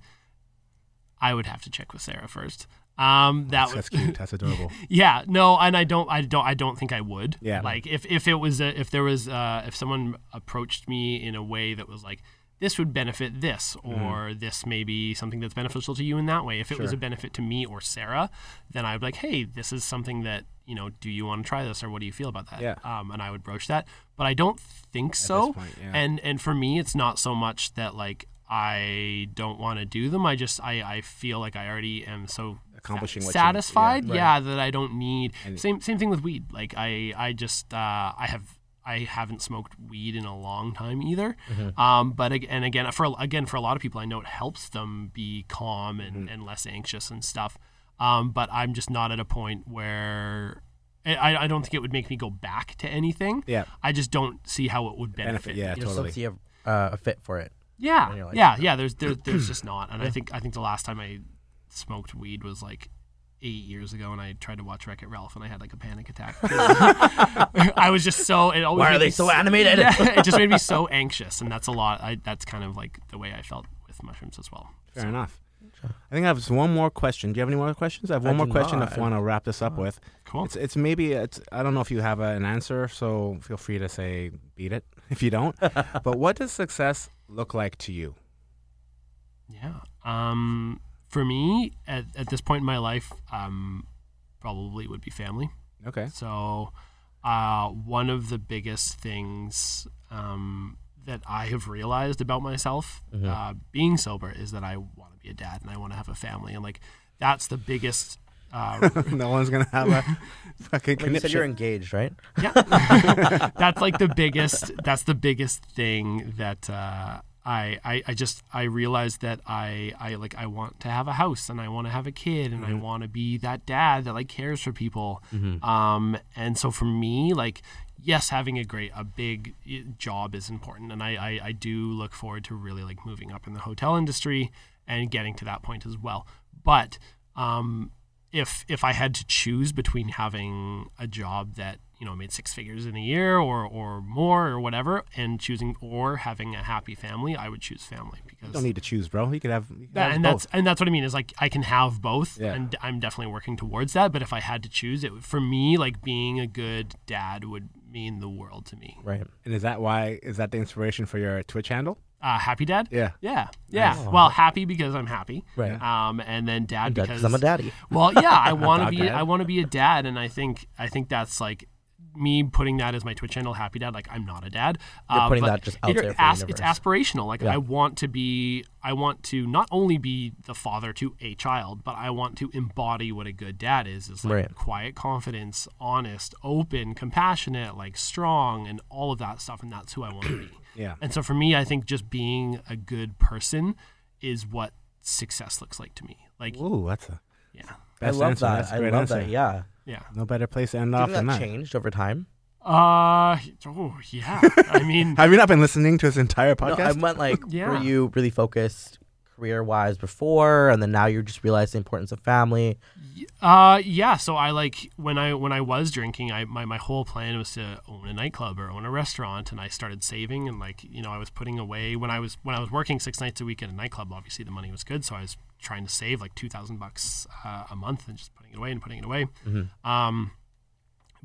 I would have to check with Sarah first. Um, that was that's cute [laughs] that's adorable yeah, no, and I don't, I don't, I don't think I would. Yeah. Like if if it was a, if there was uh if someone approached me in a way that was like this would benefit this or this may be something that's beneficial to you in that way. If it was Mm-hmm. A benefit to me or Sarah, then I'd be like, hey, this is something that you know. Do you want to try this or what do you feel about that? Yeah. Um, and I would broach that, but I don't think so. point, yeah. And and for me, it's not so much that like I don't want to do them. I just I I feel like I already am so Accomplishing what you- satisfied. yeah, Yeah, right. that I don't need. And- same same thing with weed. Like I I just uh, I have. I haven't smoked weed in a long time either, Mm-hmm. um, but and again for again for a lot of people, I know it helps them be calm and, Mm-hmm. and less anxious and stuff. Um, but I'm just not at a point where I, I don't think it would make me go back to anything. yeah I just don't see how it would benefit. benefit yeah me. You just totally don't see a, uh, a fit for it. Yeah, in your life. yeah, yeah. There's there, there's just not, and I think I think the last time I smoked weed was like eight years ago, and I tried to watch Wreck It Ralph, and I had like a panic attack. [laughs] [laughs] I was just so it always Why are they so animated? Yeah, it just made me [laughs] so anxious, and that's a lot. I that's kind of like the way I felt with mushrooms as well. Fair enough. I think I have one more question. Do you have any more questions? I have I one more question not. if you want to wrap this up with. Cool. It's it's maybe it's I don't know if you have a, an answer, so feel free to say beat it if you don't. but what does success look like to you? Yeah. Um, for me, at, at this point in my life, um, probably would be family. Okay. So, uh, one of the biggest things um, that I have realized about myself Mhm. uh, being sober is that I want to be a dad and I want to have a family. And, like, that's the biggest. Uh, [laughs] no one's gonna have a [laughs] fucking Like you said, you're engaged, right? yeah. [laughs] that's like the biggest, that's the biggest thing that. Uh, I, I, I just I realized that I, I like I want to have a house and I want to have a kid and I want to be that dad that like cares for people. Um and so for me like yes having a great a big eh, job is important. And I, I I do look forward to really like moving up in the hotel industry and getting to that point as well. But um if if I had to choose between having a job that you know made six figures in a year or or more or whatever and choosing or having a happy family I would choose family because You don't need to choose, bro. You could have, you could that, have and both. that's and that's what I mean is like I can have both, Yeah. and I'm definitely working towards that. But if I had to choose, it for me like being a good dad would mean the world to me. Right. and is that why? Is that the inspiration for your Twitch handle? Uh, happy dad, Yeah. yeah, yeah. Nice. Well, happy because I'm happy, Right. um, and then dad Because because I'm a daddy. Well, yeah, I [laughs] want to be dad. I want to be a dad, and I think I think that's like me putting that as my Twitch channel, Happy Dad. Like I'm not a dad. You're uh, putting but that just out it- there for the It's aspirational. Like Yeah. I want to be. I want to not only be the father to a child, but I want to embody what a good dad is. Is like Right. quiet confidence, honest, open, compassionate, like strong, and all of that stuff. And that's who I want to be. [clears throat] Yeah. And so for me, I think just being a good person is what success looks like to me. Like Ooh, that's a yeah, I love answer. that. That's a I great love answer. that. Yeah. Yeah. No better place to end Do you off think than that that. changed over time? Uh oh yeah. I mean [laughs] Have you not been listening to this entire No, I podcast? meant like, [laughs] Yeah. were you really focused career wise before, and then now you just realize the importance of family? uh yeah, so I like when I when I was drinking, I my, my whole plan was to own a nightclub or own a restaurant and I started saving and like, you know, I was putting away when I was when I was working 6 nights a week at a nightclub, obviously the money was good, so I was trying to save like 2000 bucks uh, a month and just putting it away and putting it away. Um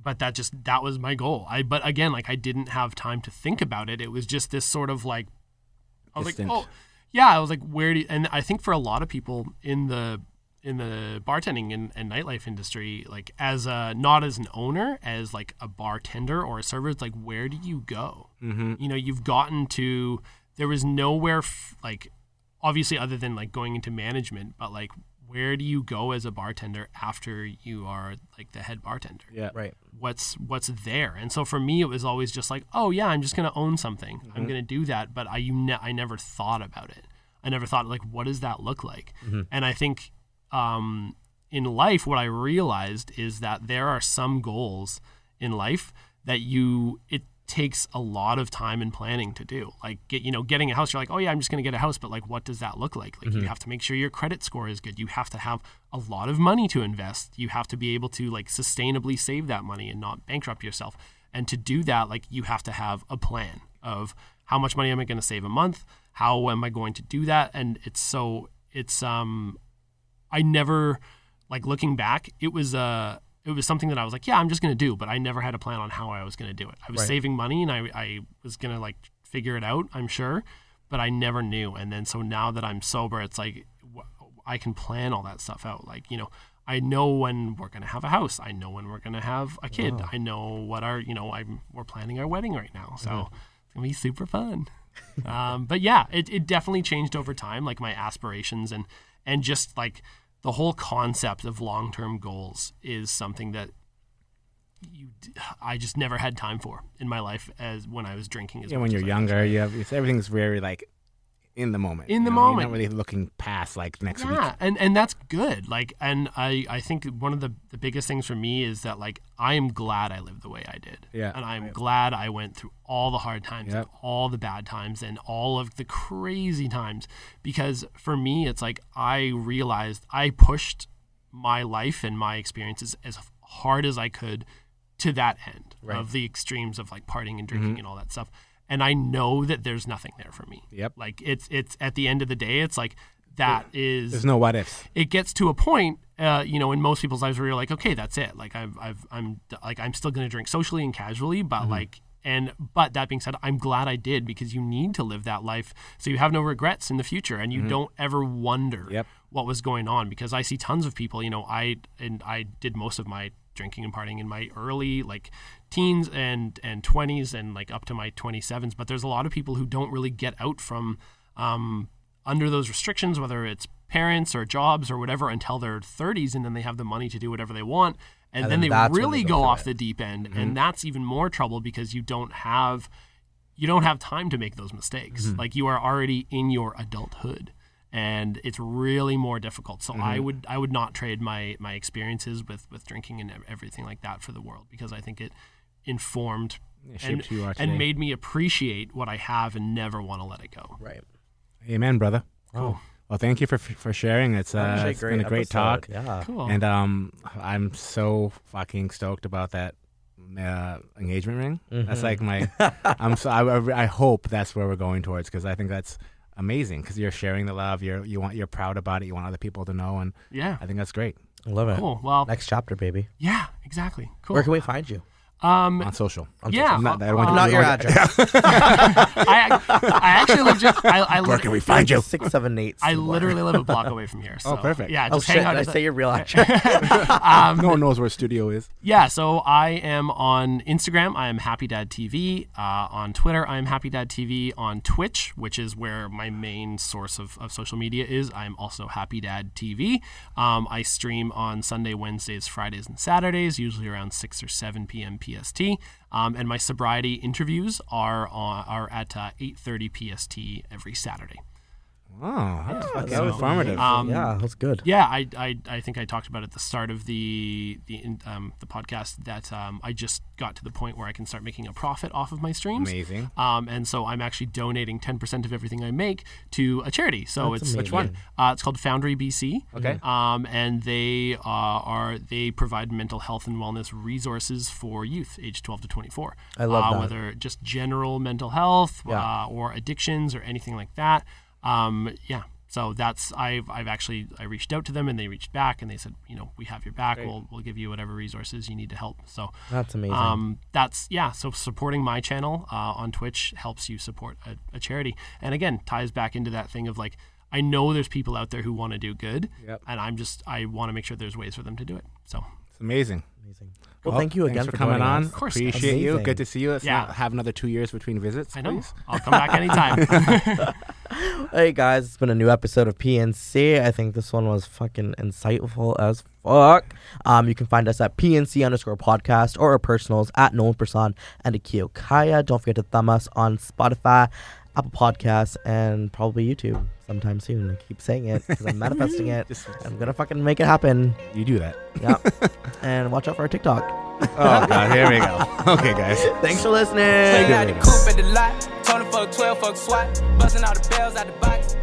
but that just that was my goal. I but again, like I didn't have time to think about it. It was just this sort of like I was Distant. like, oh, yeah. I was like, where do? You, and I think for a lot of people in the in the bartending and, and nightlife industry, like as a not as an owner, as like a bartender or a server, it's like where do you go? mm-hmm. You know, you've gotten to there was nowhere f- like obviously other than like going into management, but like where do you go as a bartender after you are like the head bartender? Yeah. Right. what's what's there. And so for me, it was always just like, oh yeah, I'm just gonna own something. I'm gonna do that. But I you ne- I never thought about it. I never thought like, what does that look like? And I think um, in life, what I realized is that there are some goals in life that you it takes a lot of time and planning to do. Like get you know getting a house, you're like, oh yeah, I'm just gonna get a house, but like, what does that look like? Like you have to make sure your credit score is good. You have to have a lot of money to invest. You have to be able to like sustainably save that money and not bankrupt yourself. And to do that, like you have to have a plan of how much money am I going to save a month? How am I going to do that? And it's so it's um I never like looking back, it was uh it was something that I was like, yeah, I'm just gonna do, but I never had a plan on how I was gonna do it. I was Right. saving money and I I was gonna like figure it out, I'm sure, but I never knew. And then so now that I'm sober, it's like I can plan all that stuff out. Like you know, I know when we're gonna have a house. I know when we're gonna have a kid. I know what our you know I'm we're planning our wedding right now, so it's gonna be super fun. [laughs] um, but yeah, it, it definitely changed over time, like my aspirations and and just like the whole concept of long term goals is something that you I just never had time for in my life as when I was drinking. As Yeah, when you're as I was. younger, you have everything's very like in the moment. In you the know, you're moment. not really looking past like next week. yeah, and and that's good. Like, and I I think one of the the biggest things for me is that like I am glad I lived the way I did. Yeah. and I'm glad I went through all the hard times, Yep. and all the bad times, and all of the crazy times. Because for me, it's like I realized I pushed my life and my experiences as hard as I could to that end of the extremes of like partying and drinking mm-hmm. and all that stuff. And I know that there's nothing there for me. Yep. Like it's it's at the end of the day, it's like that is There's no what ifs. it gets to a point, uh, you know, in most people's lives where you're like, okay, that's it. Like I've, I've, I'm like, I'm still going to drink socially and casually, but like, and but that being said, I'm glad I did because you need to live that life so you have no regrets in the future and you don't ever wonder Yep. what was going on because I see tons of people. You know, I and I did most of my drinking and partying in my early like teens and and 20s and like up to my 27s but there's a lot of people who don't really get out from um, under those restrictions whether it's parents or jobs or whatever until their 30s and then they have the money to do whatever they want and, And then then they really they go go off it. the deep end and that's even more trouble because you don't have you don't have time to make those mistakes. Like you are already in your adulthood and it's really more difficult so i would i would not trade my my experiences with with drinking and everything like that for the world because i think it informed It and, who you are and made me appreciate what i have and never want to let it go Right. Amen, brother. Cool. Well, thank you for for sharing. It's, uh, Actually, it's been a great episode. talk. Yeah. cool And um, I'm so fucking stoked about that uh, engagement ring. That's Mhm. like my. [laughs] I'm so. I, I- I hope that's where we're going towards because I think that's amazing because you're sharing the love. You're you want you're proud about it. You want other people to know, and yeah I think that's great I love it. cool well Next chapter, baby. yeah exactly cool Where can we find you? Um on social. On yeah Not, [laughs] I uh, don't want Not your know- address. I, I actually live just I, I Where live, can we find you? Six, seven, eight. I literally live a block [laughs] away from here. So, perfect. Yeah, Oh just shit! hang out. Did I at the- say your real address? [laughs] um, No one knows where studio is. yeah, so I am on Instagram. I am Happy Dad TV. Uh, on Twitter, I am Happy Dad TV. On Twitch, which is where my main source of, of social media is, I am also Happy Dad TV. Um, I stream on Sunday, Wednesdays, Fridays, and Saturdays, usually around 6 or 7 p.m. PST. Um, and my sobriety interviews are on, are at uh, 8:30 PST every Saturday. Oh, that's fucking that was informative. Um, yeah, that's good. Yeah, I, I, I think I talked about at the start of the the um, the podcast that um, I just got to the point where I can start making a profit off of my streams. Amazing. Um, and so I'm actually donating 10% of everything I make to a charity. So That's it's amazing. Which one? Uh, it's called Foundry BC. Okay. Um, and they uh, are they provide mental health and wellness resources for youth aged 12 to 24. I love uh, that. Whether just general mental health Yeah. uh, or addictions or anything like that. Um, yeah. So that's I've I've actually I reached out to them and they reached back and they said you know we have your back we'll we'll give you whatever resources you need to help so That's amazing. um, that's yeah. So supporting my channel uh, on Twitch helps you support a, a charity, and again ties back into that thing of like I know there's people out there who want to do good, Yep. and I'm just I want to make sure there's ways for them to do it. So It's amazing. amazing. Well, thank you again for, for, coming on. us. Of course. Appreciate you. Good to see you. Let's Yeah. not have another two years between visits. I know please. I'll come back anytime. [laughs] Hey guys, it's been a new episode of PNC. I think this one was fucking insightful as fuck. Um, you can find us at PNC underscore podcast or our personals at Nolan Person and Akio Kaya. Don't forget to thumb us on Spotify, Apple Podcasts, and probably YouTube sometime soon. I keep saying it because I'm manifesting it. [laughs] Just- I'm gonna fucking make it happen. You do that. Yeah. [laughs] and watch out for our TikTok. Oh God, here we go. Okay, guys. Thanks for listening. Take it the coupe at the lot. Tony fuck 12, fuck SWAT. Busting all the bells out the box.